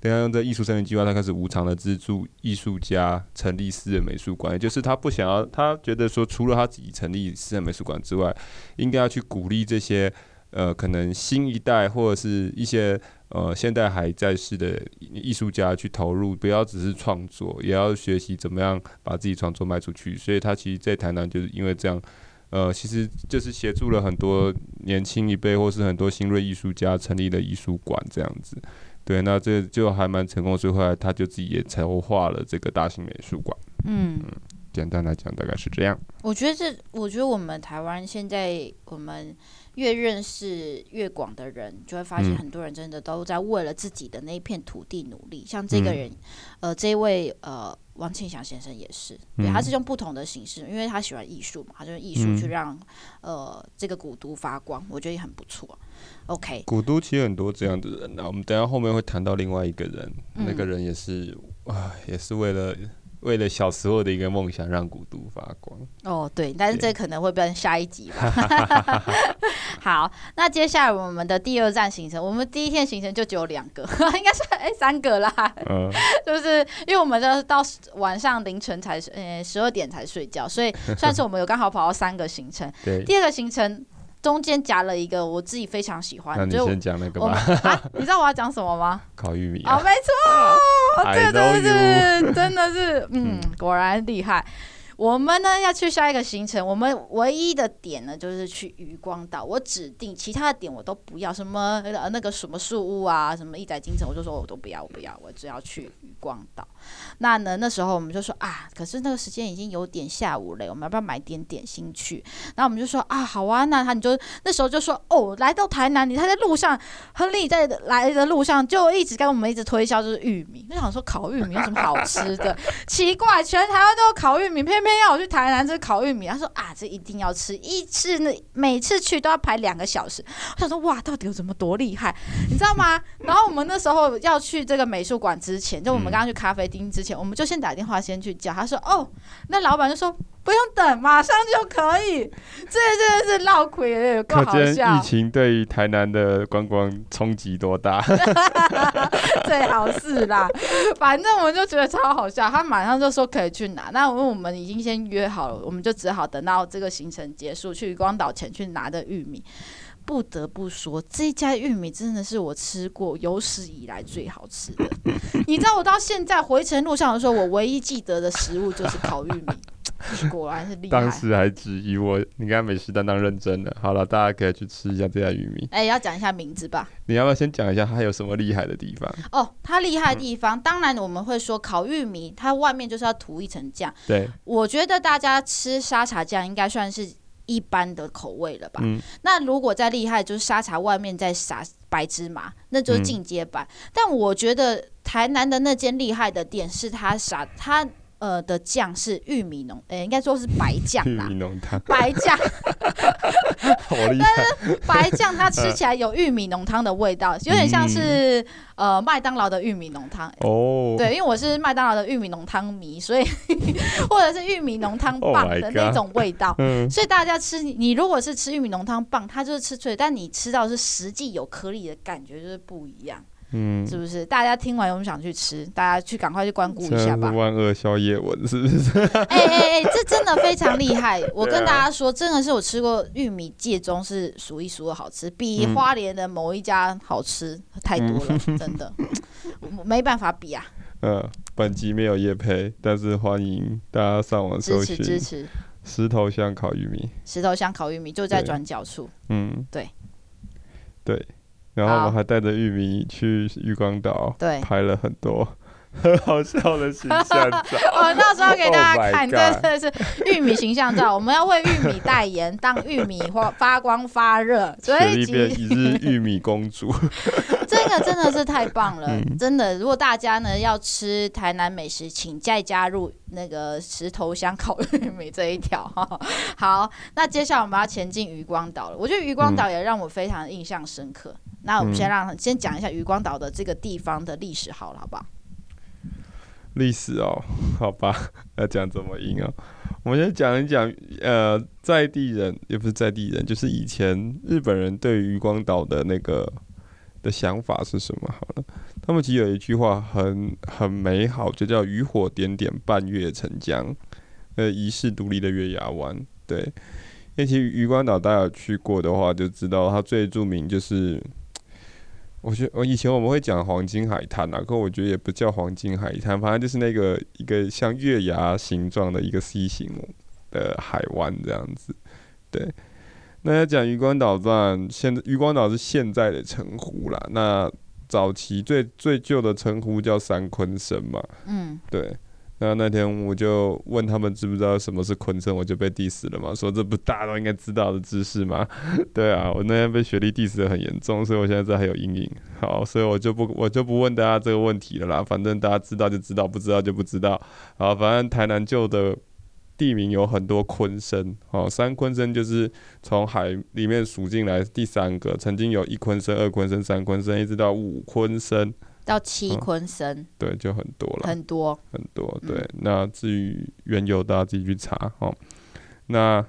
等下用这艺术生源计划，他开始无偿的资助艺术家成立私人美术馆，也就是他不想要，他觉得说除了他自己成立私人美术馆之外，应该要去鼓励这些呃可能新一代或者是一些呃现在还在世的艺术家去投入，不要只是创作，也要学习怎么样把自己创作卖出去。所以他其实，在台南就是因为这样，呃，其实就是协助了很多年轻一辈或是很多新锐艺术家成立了艺术馆这样子。对，那这就还蛮成功，所以后来他就自己也筹划了这个大型美术馆。嗯，嗯，简单来讲，大概是这样。我觉得这，我觉得我们台湾现在，我们越认识越广的人，就会发现很多人真的都在为了自己的那一片土地努力。嗯、像这个人，呃，这一位呃。王庆祥先生也是，对，他是用不同的形式，嗯、因为他喜欢艺术嘛，他就用艺术去让、嗯、呃这个古都发光，我觉得也很不错。OK，古都其实很多这样的人，那我们等下后面会谈到另外一个人，嗯、那个人也是啊，也是为了。为了小时候的一个梦想，让古都发光。哦，对，但是这可能会变成下一集吧。好，那接下来我们的第二站行程，我们第一天行程就只有两个，应该是哎三个啦。嗯，就是因为我们的到晚上凌晨才呃十二点才睡觉，所以算是我们有刚好跑到三个行程。对，第二个行程。中间夹了一个我自己非常喜欢的，那你先讲那个吧。啊，你知道我要讲什么吗？烤玉米啊。哦，没错，对对对，真的是，嗯，果然厉害。我们呢要去下一个行程，我们唯一的点呢就是去渔光岛。我指定其他的点我都不要，什么那个什么树屋啊，什么一载金城，我就说我都不要，我不要，我只要去渔光岛。那呢那时候我们就说啊，可是那个时间已经有点下午了，我们要不要买点点心去？然后我们就说啊，好啊，那他你就那时候就说哦，来到台南，你他在路上，亨利在来的路上就一直跟我们一直推销就是玉米，就想说烤玉米有什么好吃的？奇怪，全台湾都有烤玉米，偏偏。要我去台南这烤玉米，他说啊，这一定要吃，一次那每次去都要排两个小时。我想说哇，到底有怎么多厉害，你知道吗？然后我们那时候要去这个美术馆之前，就我们刚刚去咖啡厅之前，我们就先打电话先去叫，他说哦，那老板就说。不用等，马上就可以。这真的是闹亏，够好笑。疫情对于台南的观光冲击多大？最好是啦，反正我们就觉得超好笑。他马上就说可以去拿，那因为我们已经先约好了，我们就只好等到这个行程结束，去渔光岛前去拿的玉米。不得不说，这家玉米真的是我吃过有史以来最好吃的。你知道，我到现在回程路上的时候，我唯一记得的食物就是烤玉米。果然是厉害。当时还质疑我，你看美食担当认真的。好了，大家可以去吃一下这家玉米。哎、欸，要讲一下名字吧？你要不要先讲一下它有什么厉害的地方？哦，它厉害的地方，嗯、当然我们会说烤玉米，它外面就是要涂一层酱。对，我觉得大家吃沙茶酱应该算是一般的口味了吧？嗯。那如果再厉害，就是沙茶外面再撒白芝麻，那就是进阶版。嗯、但我觉得台南的那间厉害的店是它撒它。呃的酱是玉米浓，诶、欸、应该说是白酱啦，玉米浓汤，白酱酱，好厉害。但是白酱它吃起来有玉米浓汤的味道，有点像是、嗯、呃麦当劳的玉米浓汤。哦，对，因为我是麦当劳的玉米浓汤迷，所以 或者是玉米浓汤棒的那种味道。Oh、所以大家吃你如果是吃玉米浓汤棒，它就是吃脆，但你吃到是实际有颗粒的感觉就是不一样。嗯，是不是？大家听完有没有想去吃？大家去赶快去关顾一下吧。万恶宵夜文是不是？哎哎哎，这真的非常厉害！我跟大家说，真的是我吃过玉米界中是数一数二好吃，比花莲的某一家好吃太多了，嗯、真的，没办法比啊。呃，本集没有夜配，但是欢迎大家上网搜寻支持支持石头香烤玉米。石头香烤玉米就在转角处。嗯，对，对。然后我们还带着玉米去渔光岛，对，拍了很多很好笑的形象照。我到时候给大家看，这真的是玉米形象照。我们要为玉米代言，当玉米发发光发热，所以一边一日玉米公主。这个真的是太棒了，嗯、真的。如果大家呢要吃台南美食，请再加入那个石头香烤玉米这一条哈。好，那接下来我们要前进渔光岛了。我觉得渔光岛也让我非常印象深刻。嗯那我们先让先讲一下渔光岛的这个地方的历史好了，好不好？历史哦，好吧，要讲这么硬哦。我们先讲一讲，呃，在地人也不是在地人，就是以前日本人对渔光岛的那个的想法是什么？好了，他们其实有一句话很很美好，就叫“渔火点点，半月沉江”，呃，遗世独立的月牙湾。对，因为其实渔光岛大家有去过的话，就知道它最著名就是。我觉得我以前我们会讲黄金海滩啊，可我觉得也不叫黄金海滩，反正就是那个一个像月牙形状的一个 C 型的海湾这样子。对，那要讲渔光岛站，现在渔光岛是现在的称呼啦。那早期最最旧的称呼叫三坤神嘛。嗯，对。那那天我就问他们知不知道什么是鲲鯓，我就被 diss 了嘛，说这不大家都应该知道的知识吗？对啊，我那天被学历 diss 得很严重，所以我现在这还有阴影。好，所以我就不我就不问大家这个问题了啦，反正大家知道就知道，不知道就不知道。好，反正台南旧的地名有很多鲲鯓，好，三鲲生就是从海里面数进来第三个，曾经有一鲲生、二鲲生、三鲲生，一直到五鲲生。到七鲲鯓、嗯，对，就很多了，很多很多。对，嗯、那至于缘由，大家自己去查哦。那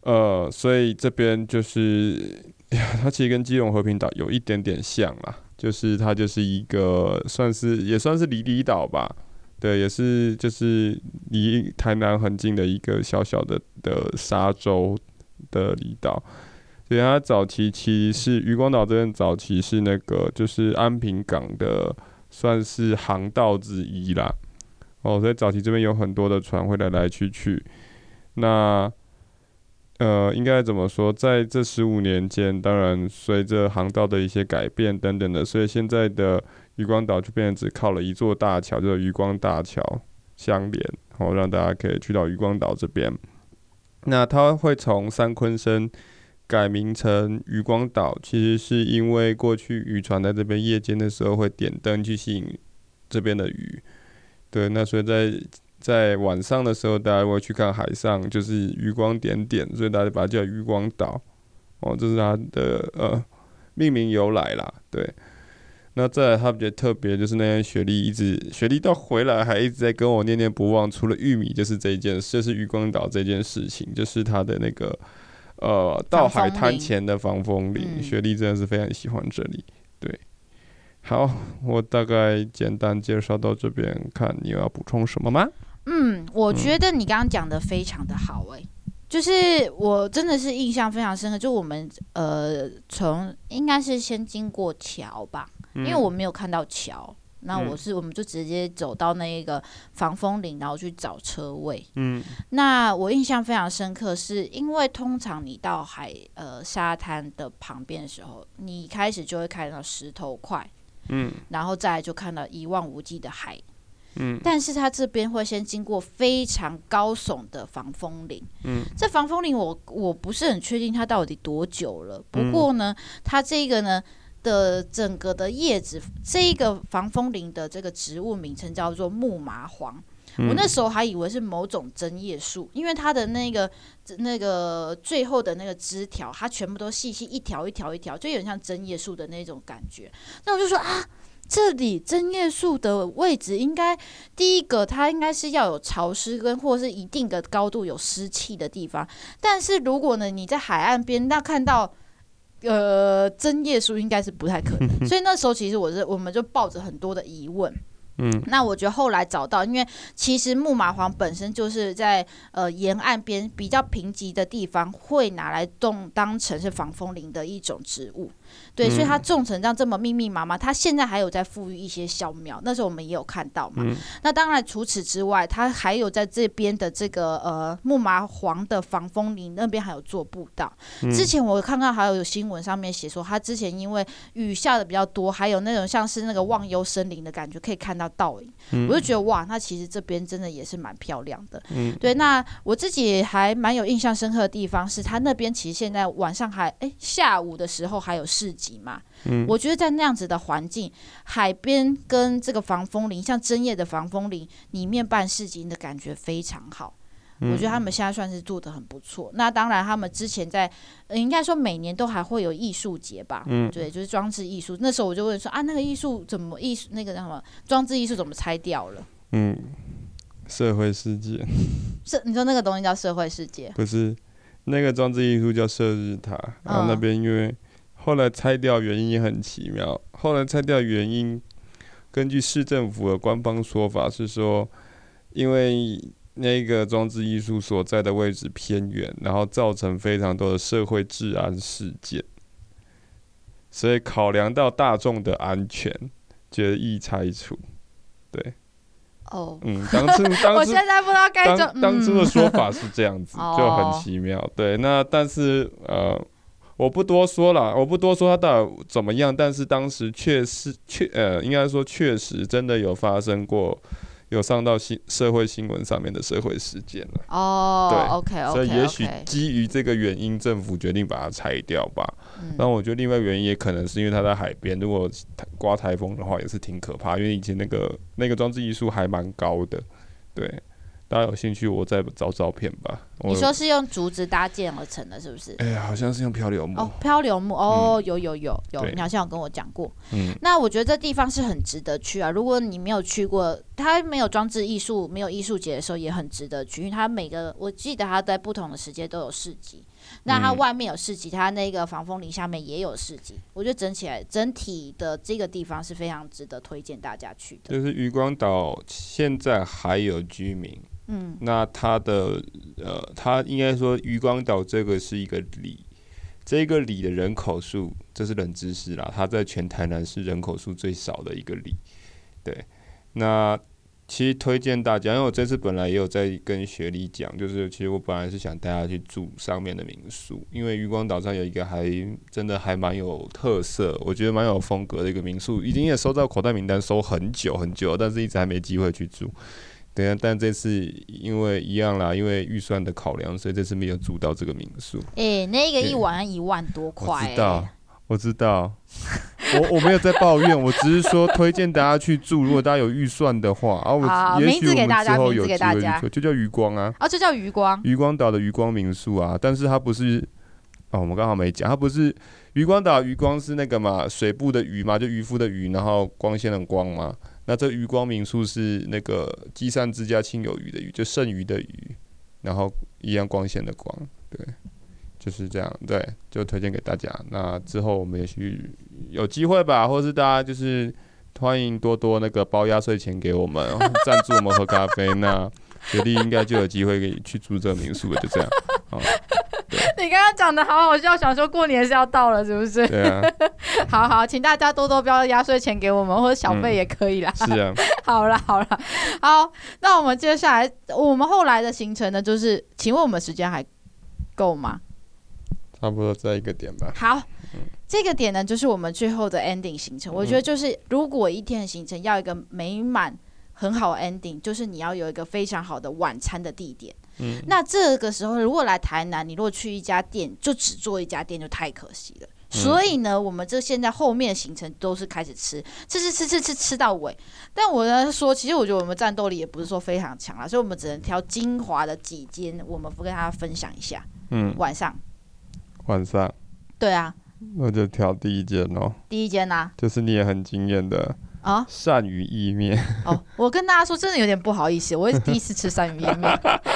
呃，所以这边就是，它其实跟基隆和平岛有一点点像啦，就是它就是一个算是也算是离离岛吧，对，也是就是离台南很近的一个小小的的沙洲的离岛。所以它早期其实是渔光岛这边早期是那个就是安平港的算是航道之一啦，哦，所以早期这边有很多的船会来来去去。那呃，应该怎么说？在这十五年间，当然随着航道的一些改变等等的，所以现在的渔光岛就变成只靠了一座大桥，就是渔光大桥相连，然后让大家可以去到渔光岛这边。那它会从三鲲鯓。改名成渔光岛，其实是因为过去渔船在这边夜间的时候会点灯去吸引这边的鱼。对，那所以在在晚上的时候，大家会去看海上，就是余光点点，所以大家把它叫渔光岛。哦，这是它的呃命名由来啦。对，那再来它比较特别，就是那天雪莉一直雪莉到回来还一直在跟我念念不忘，除了玉米就是这一件事，就是渔光岛这件事情，就是它的那个呃到海滩前的防风林。嗯、雪莉真的是非常喜欢这里。对，好，我大概简单介绍到这边，看你有要补充什么吗？嗯，我觉得你刚刚讲的非常的好、欸，诶、嗯。就是我真的是印象非常深刻，就我们呃从应该是先经过桥吧，嗯、因为我没有看到桥，那我是、嗯、我们就直接走到那一个防风林，然后去找车位。嗯，那我印象非常深刻，是因为通常你到海呃沙滩的旁边的时候，你一开始就会看到石头块，嗯，然后再来就看到一望无际的海。嗯，但是它这边会先经过非常高耸的防风林。嗯，这防风林我我不是很确定它到底多久了。不过呢，它这个呢的整个的叶子，这一个防风林的这个植物名称叫做木麻黄。我那时候还以为是某种针叶树，因为它的那个那个最后的那个枝条，它全部都细细一条一条一条，就有点像针叶树的那种感觉。那我就说啊。这里针叶树的位置应该第一个，它应该是要有潮湿跟或是一定的高度有湿气的地方。但是如果呢，你在海岸边那看到呃针叶树，应该是不太可能。所以那时候其实我是我们就抱着很多的疑问。嗯，那我觉得后来找到，因为其实木麻黄本身就是在呃沿岸边比较贫瘠的地方会拿来种当成是防风林的一种植物。对，所以它种成这样这么密密麻麻，它现在还有在复育一些小苗，那时候我们也有看到嘛。嗯、那当然除此之外，它还有在这边的这个呃木麻黄的防风林那边还有做步道。嗯、之前我看到还有新闻上面写说，它之前因为雨下的比较多，还有那种像是那个忘忧森林的感觉，可以看到倒影。嗯、我就觉得哇，那其实这边真的也是蛮漂亮的。嗯，对。那我自己还蛮有印象深刻的地方是，它那边其实现在晚上还哎下午的时候还有市集嘛。嗯，我觉得在那样子的环境，海边跟这个防风林，像针叶的防风林里面办市集的感觉非常好。嗯、我觉得他们现在算是做的很不错。那当然，他们之前在，呃、应该说每年都还会有艺术节吧？嗯，对，就是装置艺术。那时候我就问说啊，那个艺术怎么艺术那个叫什么装置艺术怎么拆掉了？嗯，社会世界。是你说那个东西叫社会世界？不是，那个装置艺术叫射日塔。然后那边因为。后来拆掉原因也很奇妙。后来拆掉原因，根据市政府的官方说法是说，因为那个装置艺术所在的位置偏远，然后造成非常多的社会治安事件，所以考量到大众的安全，决议拆除。对，哦，嗯，当初 当初我现在不知道该当当初的说法是这样子，就很奇妙。对，那但是呃。我不多说了，我不多说他到底怎么样，但是当时确实确呃，应该说确实真的有发生过，有上到新社会新闻上面的社会事件了。哦，对，OK OK，所以也许基于这个原因，政府决定把它拆掉吧。那、嗯、我觉得另外原因也可能是因为它在海边，如果刮台风的话，也是挺可怕。因为以前那个那个装置艺术还蛮高的，对。大家有兴趣，我再找照片吧。你说是用竹子搭建而成的，是不是？哎呀，好像是用漂流木。哦，漂流木哦，有有有有，你好像有跟我讲过。嗯，那我觉得这地方是很值得去啊。如果你没有去过，它没有装置艺术、没有艺术节的时候，也很值得去，因为它每个我记得它在不同的时间都有市集。那它外面有市集，它那个防风林下面也有市集。我觉得整起来整体的这个地方是非常值得推荐大家去的。就是渔光岛现在还有居民。嗯，那它的呃，它应该说渔光岛这个是一个里，这个里的人口数，这是冷知识啦。它在全台南是人口数最少的一个里。对，那其实推荐大家，因为我这次本来也有在跟雪莉讲，就是其实我本来是想带他去住上面的民宿，因为渔光岛上有一个还真的还蛮有特色，我觉得蛮有风格的一个民宿，已经也收到口袋名单，收很久很久，但是一直还没机会去住。对啊，但这次因为一样啦，因为预算的考量，所以这次没有住到这个民宿。哎、欸，那个一晚一万多块、欸。我知道，我知道。我我没有在抱怨，我只是说推荐大家去住，如果大家有预算的话，啊，我也许我们之后有机会去住，就叫余光啊，啊，就叫余光，余光岛的余光民宿啊，但是它不是，哦，我们刚好没讲，它不是渔光岛，渔光是那个嘛，水部的渔嘛，就渔夫的渔，然后光线的光嘛，那这余光民宿是那个积善之家亲友余的余，就剩余的余，然后一样光线的光，对。就是这样，对，就推荐给大家。那之后我们也许有机会吧，或是大家就是欢迎多多那个包压岁钱给我们，赞助我们喝咖啡。那雪莉应该就有机会可以去住这个民宿了，就这样。好，你刚刚讲的好好笑，想说过年是要到了，是不是？对啊。好好，请大家多多标压岁钱给我们，或者小费也可以啦。嗯、是啊。好了好了，好，那我们接下来我们后来的行程呢，就是请问我们时间还够吗？差不多在一个点吧。好，嗯、这个点呢，就是我们最后的 ending 行程。嗯、我觉得就是，如果一天的行程要一个美满、很好 ending，就是你要有一个非常好的晚餐的地点。嗯，那这个时候如果来台南，你如果去一家店，就只做一家店，就太可惜了。嗯、所以呢，我们这现在后面的行程都是开始吃，吃吃吃吃吃吃到尾。但我呢说，其实我觉得我们战斗力也不是说非常强啊，所以我们只能挑精华的几间，我们不跟大家分享一下。嗯，晚上。晚上，对啊，那就挑第一间哦。第一间呐、啊，就是你也很惊艳的啊，鳝鱼意面。哦，我跟大家说，真的有点不好意思，我也是第一次吃鳝鱼意面，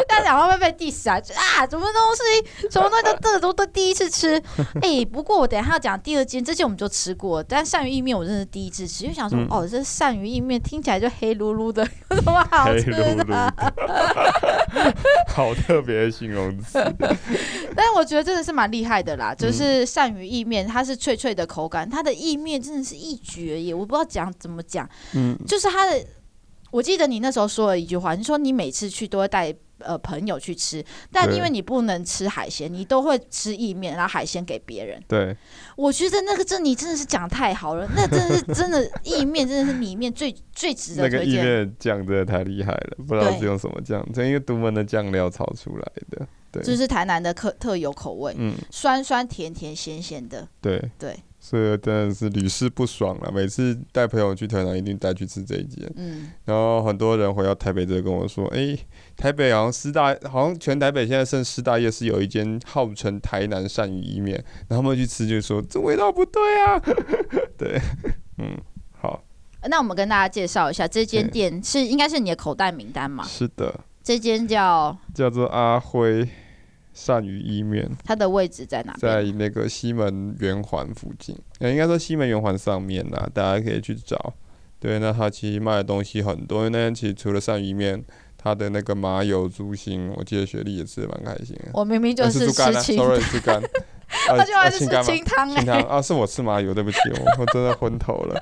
大家会不会被 diss 啊？啊，什么东西，什么东西都这都都第一次吃。哎、欸，不过我等一下要讲第二间，这间我们就吃过，但鳝鱼意面我真的是第一次吃，就想说，嗯、哦，这鳝鱼意面听起来就黑噜噜的，有什么好吃的？黑噜噜好特别的形容词，但是我觉得真的是蛮厉害的啦。就是鳝鱼意面，它是脆脆的口感，它的意面真的是一绝耶！我不知道讲怎么讲，嗯，就是他的。我记得你那时候说了一句话，你说你每次去都会带呃朋友去吃，但因为你不能吃海鲜，你都会吃意面，然后海鲜给别人。对，我觉得那个真你真的是讲太好了，那真的是真的意面真的是里面最最值得推荐。那个意面酱真的太厉害了，不知道是用什么酱，这一个独门的酱料炒出来的。对，就是台南的特特有口味，嗯，酸酸甜甜咸咸的。对对。所以真的是屡试不爽了。每次带朋友去台南，一定带去吃这一间。嗯，然后很多人回到台北就跟我说：“哎、欸，台北好像师大，好像全台北现在剩师大夜市有一间号称台南鳝鱼意面。”然后他们去吃就说：“这味道不对啊。”对，嗯，好。那我们跟大家介绍一下，这间店是应该是你的口袋名单嘛？是的，这间叫叫做阿辉。鳝鱼意面，它的位置在哪？在那个西门圆环附近，应该说西门圆环上面呐，大家可以去找。对，那它其实卖的东西很多，因为那天其实除了鳝鱼面，它的那个麻油猪心，我记得雪莉也吃的蛮开心的。我明明就是吃清汤，吃干，他就还是吃清汤。清汤啊，是我吃麻油，对不起，我我真的昏头了。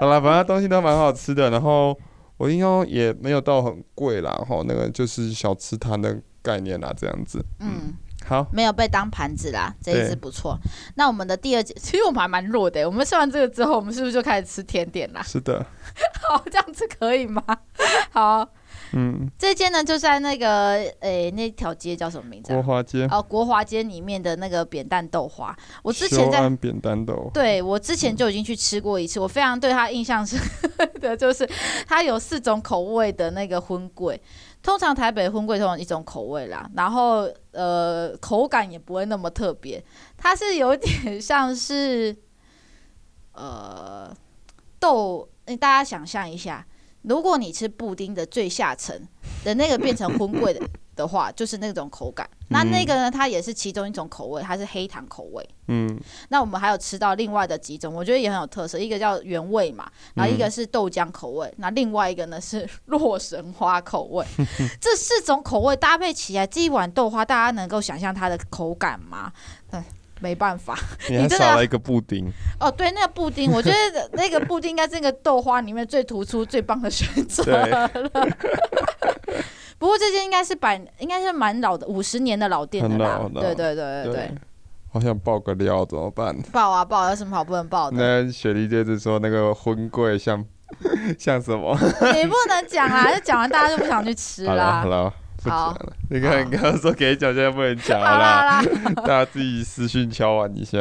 好了，反正东西都蛮好吃的，然后我应该也没有到很贵啦，哈，那个就是小吃摊的。概念啦，这样子，嗯，好，没有被当盘子啦，这一次不错。那我们的第二节，其实我们还蛮弱的。我们吃完这个之后，我们是不是就开始吃甜点啦？是的，好，这样子可以吗？好，嗯，这间呢就在那个，诶、欸，那条街叫什么名字？国华街哦，国华街里面的那个扁担豆花，我之前在扁担豆，对我之前就已经去吃过一次，嗯、我非常对它印象深刻的就是它有四种口味的那个荤贵。通常台北荤贵通常一种口味啦，然后呃口感也不会那么特别，它是有点像是呃豆，大家想象一下，如果你吃布丁的最下层的那个变成荤贵的。的话就是那种口感，那那个呢，它也是其中一种口味，它是黑糖口味。嗯，那我们还有吃到另外的几种，我觉得也很有特色，一个叫原味嘛，然后一个是豆浆口味，那另外一个呢是洛神花口味。这四种口味搭配起来，这一碗豆花，大家能够想象它的口感吗？对，没办法，你还少了一个布丁。哦，对，那个布丁，我觉得那个布丁应该是那个豆花里面最突出、最棒的选择了。不过这间应该是百，应该是蛮老的，五十年的老店的啦。对对对对对，对。好想爆个料，怎么办？爆啊爆！有什么好不能爆的？那雪莉姐就说那个荤贵像 像什么？你不能讲啊！就讲完大家就不想去吃啦。好了，不讲了。你看，你刚刚说可以讲，现在不能讲了啦。大家自己私讯敲完一下，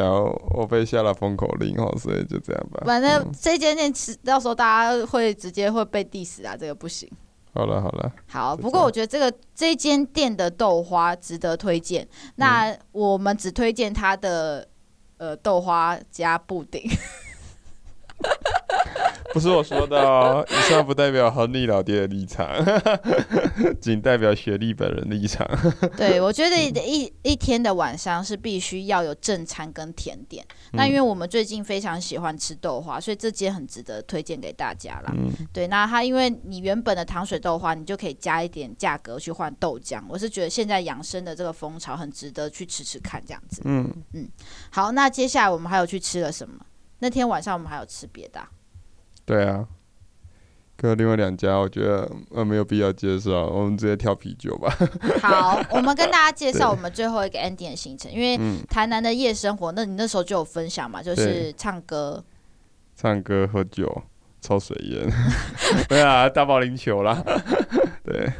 我被下了封口令哦，所以就这样吧。反正这间店吃，到时候大家会直接会被 diss 啊，这个不行。好了好了，好。不过我觉得这个这间店的豆花值得推荐。那我们只推荐它的呃豆花加布丁。不是我说的哦，以上不代表亨利老爹的立场，仅代表雪莉本人立场。对，我觉得一一天的晚上是必须要有正餐跟甜点。嗯、那因为我们最近非常喜欢吃豆花，所以这间很值得推荐给大家啦。嗯、对，那它因为你原本的糖水豆花，你就可以加一点价格去换豆浆。我是觉得现在养生的这个风潮很值得去吃吃看，这样子。嗯嗯。好，那接下来我们还有去吃了什么？那天晚上我们还有吃别的、啊。对啊，跟另外两家，我觉得呃没有必要介绍，我们直接跳啤酒吧。好，我们跟大家介绍我们最后一个 ending 的行程，因为台南的夜生活，那你那时候就有分享嘛，就是唱歌、唱歌、喝酒、抽水烟，对啊，打保龄球啦，对。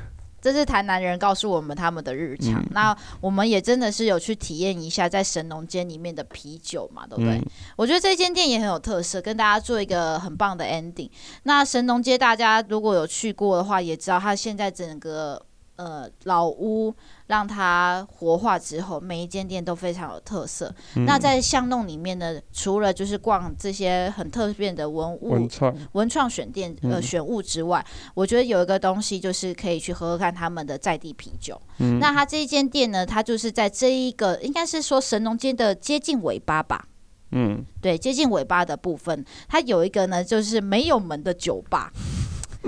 这是台南人告诉我们他们的日常，嗯、那我们也真的是有去体验一下在神农街里面的啤酒嘛，对不对？嗯、我觉得这间店也很有特色，跟大家做一个很棒的 ending。那神农街大家如果有去过的话，也知道它现在整个。呃，老屋让它活化之后，每一间店都非常有特色。嗯、那在巷弄里面呢，除了就是逛这些很特别的文物、文创、文创选店呃选物之外，嗯、我觉得有一个东西就是可以去喝喝看他们的在地啤酒。嗯、那它这一间店呢，它就是在这一个应该是说神农街的接近尾巴吧。嗯，对，接近尾巴的部分，它有一个呢，就是没有门的酒吧。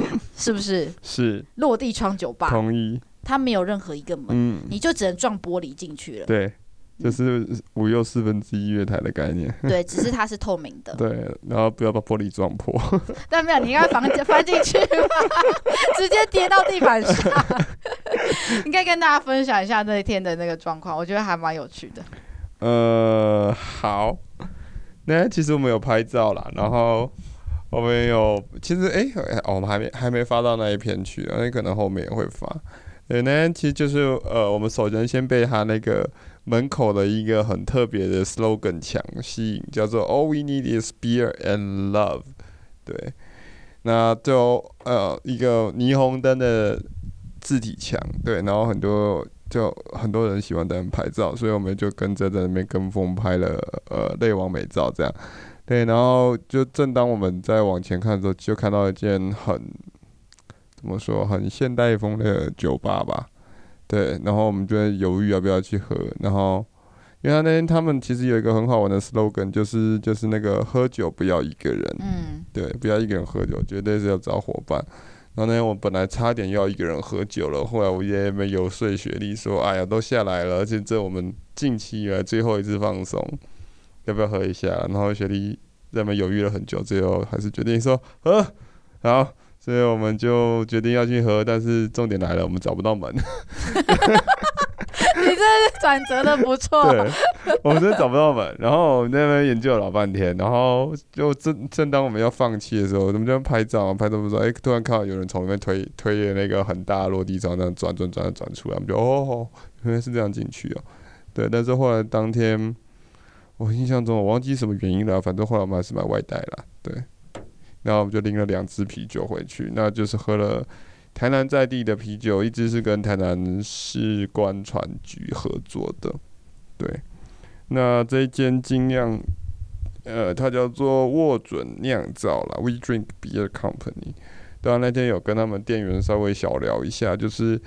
是不是？是落地窗酒吧。同意。它没有任何一个门，嗯，你就只能撞玻璃进去了。对，就是五又四分之一月台的概念。对，只是它是透明的。对，然后不要把玻璃撞破。但没有，你应该翻翻进去吧，直接跌到地板上。你可以跟大家分享一下那一天的那个状况，我觉得还蛮有趣的。呃，好，那其实我们有拍照啦，然后。我们有，其实哎、欸，我们还没还没发到那一篇去，那可能后面也会发。对，那其实就是呃，我们首先先被他那个门口的一个很特别的 slogan 墙吸引，叫做 “All we need is beer and love”。对，那就呃一个霓虹灯的字体墙，对，然后很多就很多人喜欢在那拍照，所以我们就跟着在那边跟风拍了呃类网美照这样。对，然后就正当我们在往前看的时候，就看到一间很怎么说很现代风的酒吧吧。对，然后我们就在犹豫要不要去喝。然后，因为他那天他们其实有一个很好玩的 slogan，就是就是那个喝酒不要一个人，嗯，对，不要一个人喝酒，绝对是要找伙伴。然后那天我本来差点要一个人喝酒了，后来我也没游说雪莉说，哎呀，都下来了，而且这我们近期以来最后一次放松。要不要喝一下？然后雪莉在那边犹豫了很久，最后还是决定说喝。好，所以我们就决定要去喝。但是重点来了，我们找不到门。你这转折的不错。对，我们真的找不到门。然后我们在那边研究了老半天，然后就正正当我们要放弃的时候，我们就拍照，拍照不说，哎，突然看到有人从那边推推那个很大的落地窗，这样转转转转出来，我们就哦，原来是这样进去哦。对，但是后来当天。我印象中我忘记什么原因了，反正后来我们还是买外带了，对。然后我们就拎了两支啤酒回去，那就是喝了台南在地的啤酒，一支是跟台南市官船局合作的，对。那这一间精酿，呃，它叫做沃准酿造啦，We Drink Beer Company。当然那天有跟他们店员稍微小聊一下，就是。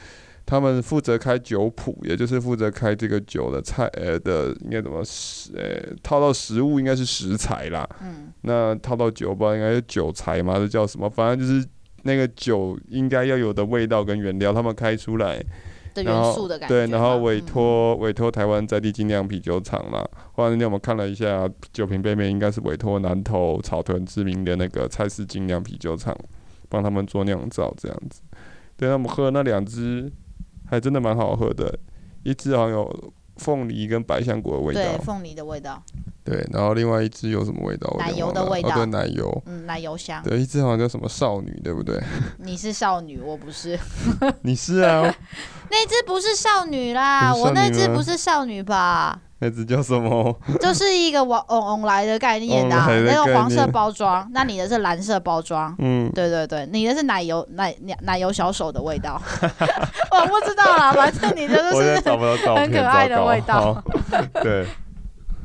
他们负责开酒谱，也就是负责开这个酒的菜，呃的应该怎么食，呃套到食物应该是食材啦。嗯。那套到酒吧应该是酒材嘛，这叫什么？反正就是那个酒应该要有的味道跟原料，他们开出来。的元素的感觉。对，然后委托委托台湾在地精酿啤酒厂啦。后来那天我们看了一下酒瓶背面，应该是委托南投草屯知名的那个蔡氏精酿啤酒厂帮他们做酿造这样子。对，他们喝那两支。还真的蛮好喝的，一支好像有凤梨跟百香果的味道。对，凤梨的味道。对，然后另外一支有什么味道？奶油的味道，哦、对，奶油，嗯，奶油香。对，一支好像叫什么少女，对不对？你是少女，我不是。你是啊？那只不是少女啦，女我那只不是少女吧？那只叫什么？就是一个往往往来的概念的、啊，那个黄色包装。那你的是蓝色包装。嗯，对对对，你的是奶油奶奶油小手的味道。我不知道啦，反正你的就是很可爱的味道。对，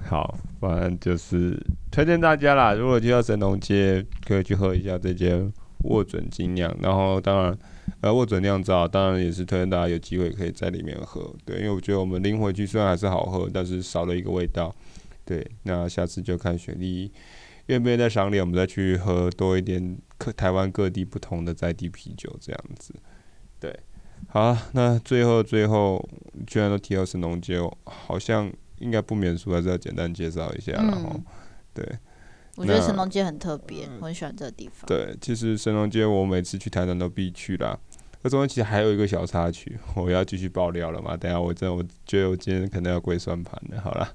好，反正就是推荐大家啦。如果去到神农街，可以去喝一下这间握准精酿。然后，当然。呃，握准酿造当然也是推荐大家有机会可以在里面喝，对，因为我觉得我们拎回去虽然还是好喝，但是少了一个味道，对。那下次就看雪莉愿不愿意再赏脸，我们再去喝多一点各台湾各地不同的在地啤酒这样子，对。好，那最后最后居然都提到神农街，好像应该不免俗，还是要简单介绍一下，然后、嗯、对。我觉得神农街很特别，我很喜欢这个地方。对，其实神农街我每次去台南都必去啦。那中间其实还有一个小插曲，我要继续爆料了嘛？等下我真的我觉得我今天可能要跪算盘了。好了，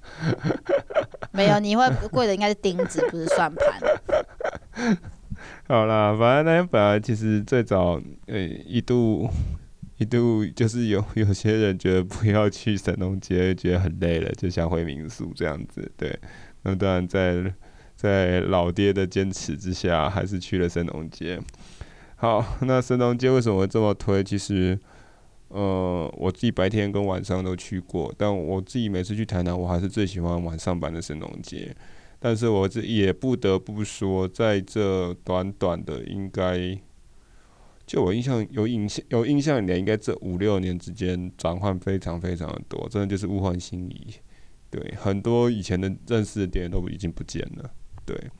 没有，你会跪的应该是钉子，不是算盘。好啦，反正那天本来其实最早呃一度一度就是有有些人觉得不要去神农街，觉得很累了，就想回民宿这样子。对，那当然在。在老爹的坚持之下，还是去了神农街。好，那神农街为什么这么推？其实，呃，我自己白天跟晚上都去过，但我自己每次去台南，我还是最喜欢晚上版的神农街。但是我这也不得不说，在这短短的应该，就我印象有印象有印象以来，应该这五六年之间转换非常非常的多，真的就是物换星移。对，很多以前的认识的点都已经不见了。对，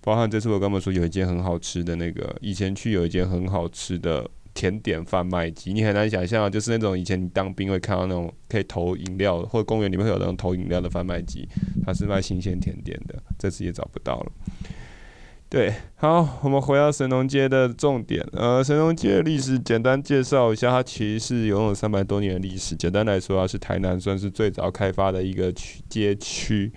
包含这次我跟他们说有一间很好吃的那个，以前去有一间很好吃的甜点贩卖机，你很难想象，就是那种以前你当兵会看到那种可以投饮料，或者公园里面会有那种投饮料的贩卖机，它是卖新鲜甜点的，这次也找不到了。对，好，我们回到神农街的重点，呃，神农街的历史简单介绍一下，它其实是拥有三百多年的历史，简单来说，它是台南算是最早开发的一个区街区。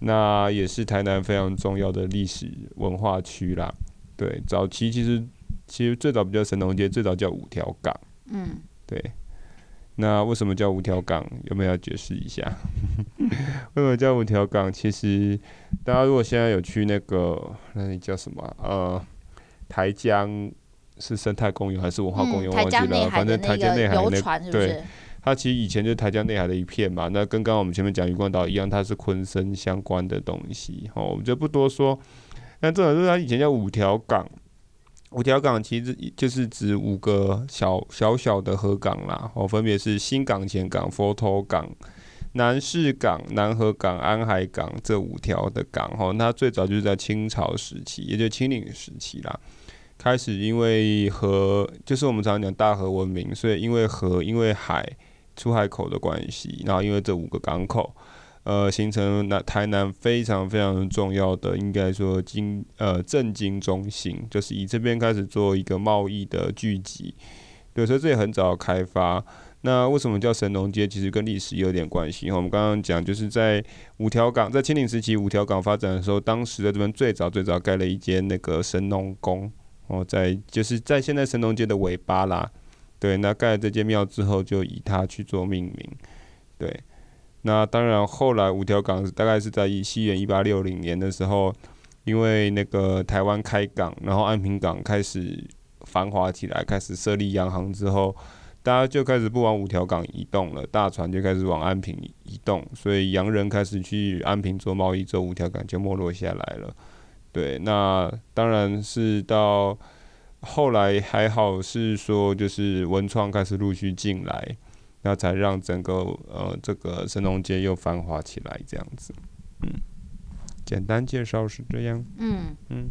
那也是台南非常重要的历史文化区啦。对，早期其实其实最早不叫神农街，最早叫五条港。嗯，对。那为什么叫五条港？有没有要解释一下？为什么叫五条港？其实大家如果现在有去那个那里叫什么？呃，台江是生态公园还是文化公园？忘记了。反正台江内海那对。它其实以前就是台江内海的一片嘛，那跟刚刚我们前面讲渔光岛一样，它是昆生相关的东西，好，我们就不多说。那这种就是它以前叫五条港，五条港其实就是指五个小小小的河港啦，哦，分别是新港、前港、佛头港、南势港、南河港、安海港这五条的港，哈，那最早就是在清朝时期，也就清领时期啦。开始因为河，就是我们常常讲大河文明，所以因为河，因为海。出海口的关系，然后因为这五个港口，呃，形成那台南非常非常重要的，应该说经呃政经中心，就是以这边开始做一个贸易的聚集。对，所以这也很早开发。那为什么叫神农街？其实跟历史有点关系。我们刚刚讲，就是在五条港，在清领时期五条港发展的时候，当时在这边最早最早盖了一间那个神农宫，哦，在就是在现在神农街的尾巴啦。对，那盖了这间庙之后，就以它去做命名。对，那当然后来五条港大概是在西元一八六零年的时候，因为那个台湾开港，然后安平港开始繁华起来，开始设立洋行之后，大家就开始不往五条港移动了，大船就开始往安平移动，所以洋人开始去安平做贸易，做五条港就没落下来了。对，那当然是到。后来还好是说，就是文创开始陆续进来，那才让整个呃这个神农街又繁华起来这样子。嗯，简单介绍是这样。嗯嗯，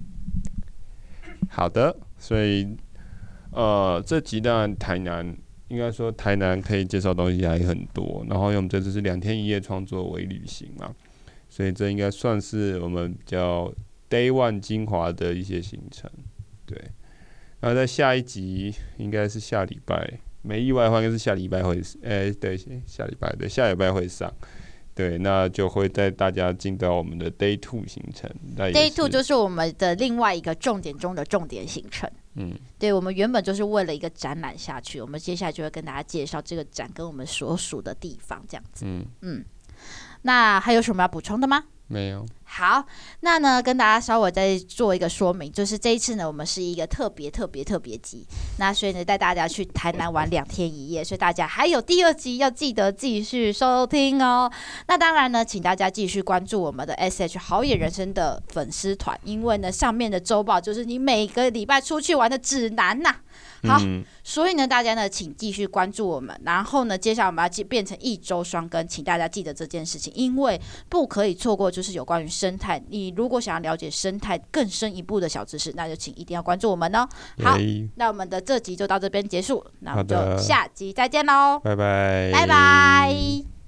好的，所以呃这集当然台南应该说台南可以介绍东西还很多，然后因为我们这次是两天一夜创作为旅行嘛，所以这应该算是我们比较 day one 精华的一些行程，对。然后在下一集应该是下礼拜，没意外的话应该是下礼拜会，诶、欸，对，下礼拜对，下礼拜会上，对，那就会带大家进到我们的 Day Two 行程。Day Two 就是我们的另外一个重点中的重点行程。嗯，对，我们原本就是为了一个展览下去，我们接下来就会跟大家介绍这个展跟我们所属的地方，这样子。嗯嗯，那还有什么要补充的吗？没有。好，那呢，跟大家稍微再做一个说明，就是这一次呢，我们是一个特别特别特别集，那所以呢，带大家去台南玩两天一夜，所以大家还有第二集要记得继续收听哦。那当然呢，请大家继续关注我们的 SH 好野人生的粉丝团，因为呢，上面的周报就是你每个礼拜出去玩的指南呐、好，嗯、所以呢，大家呢，请继续关注我们，然后呢，接下来我们要变成一周双更，请大家记得这件事情，因为不可以错过，就是有关于。生态，你如果想要了解生态更深一步的小知识，那就请一定要关注我们哦。好，那我们的这集就到这边结束，那我们就下集再见喽，拜拜，拜拜。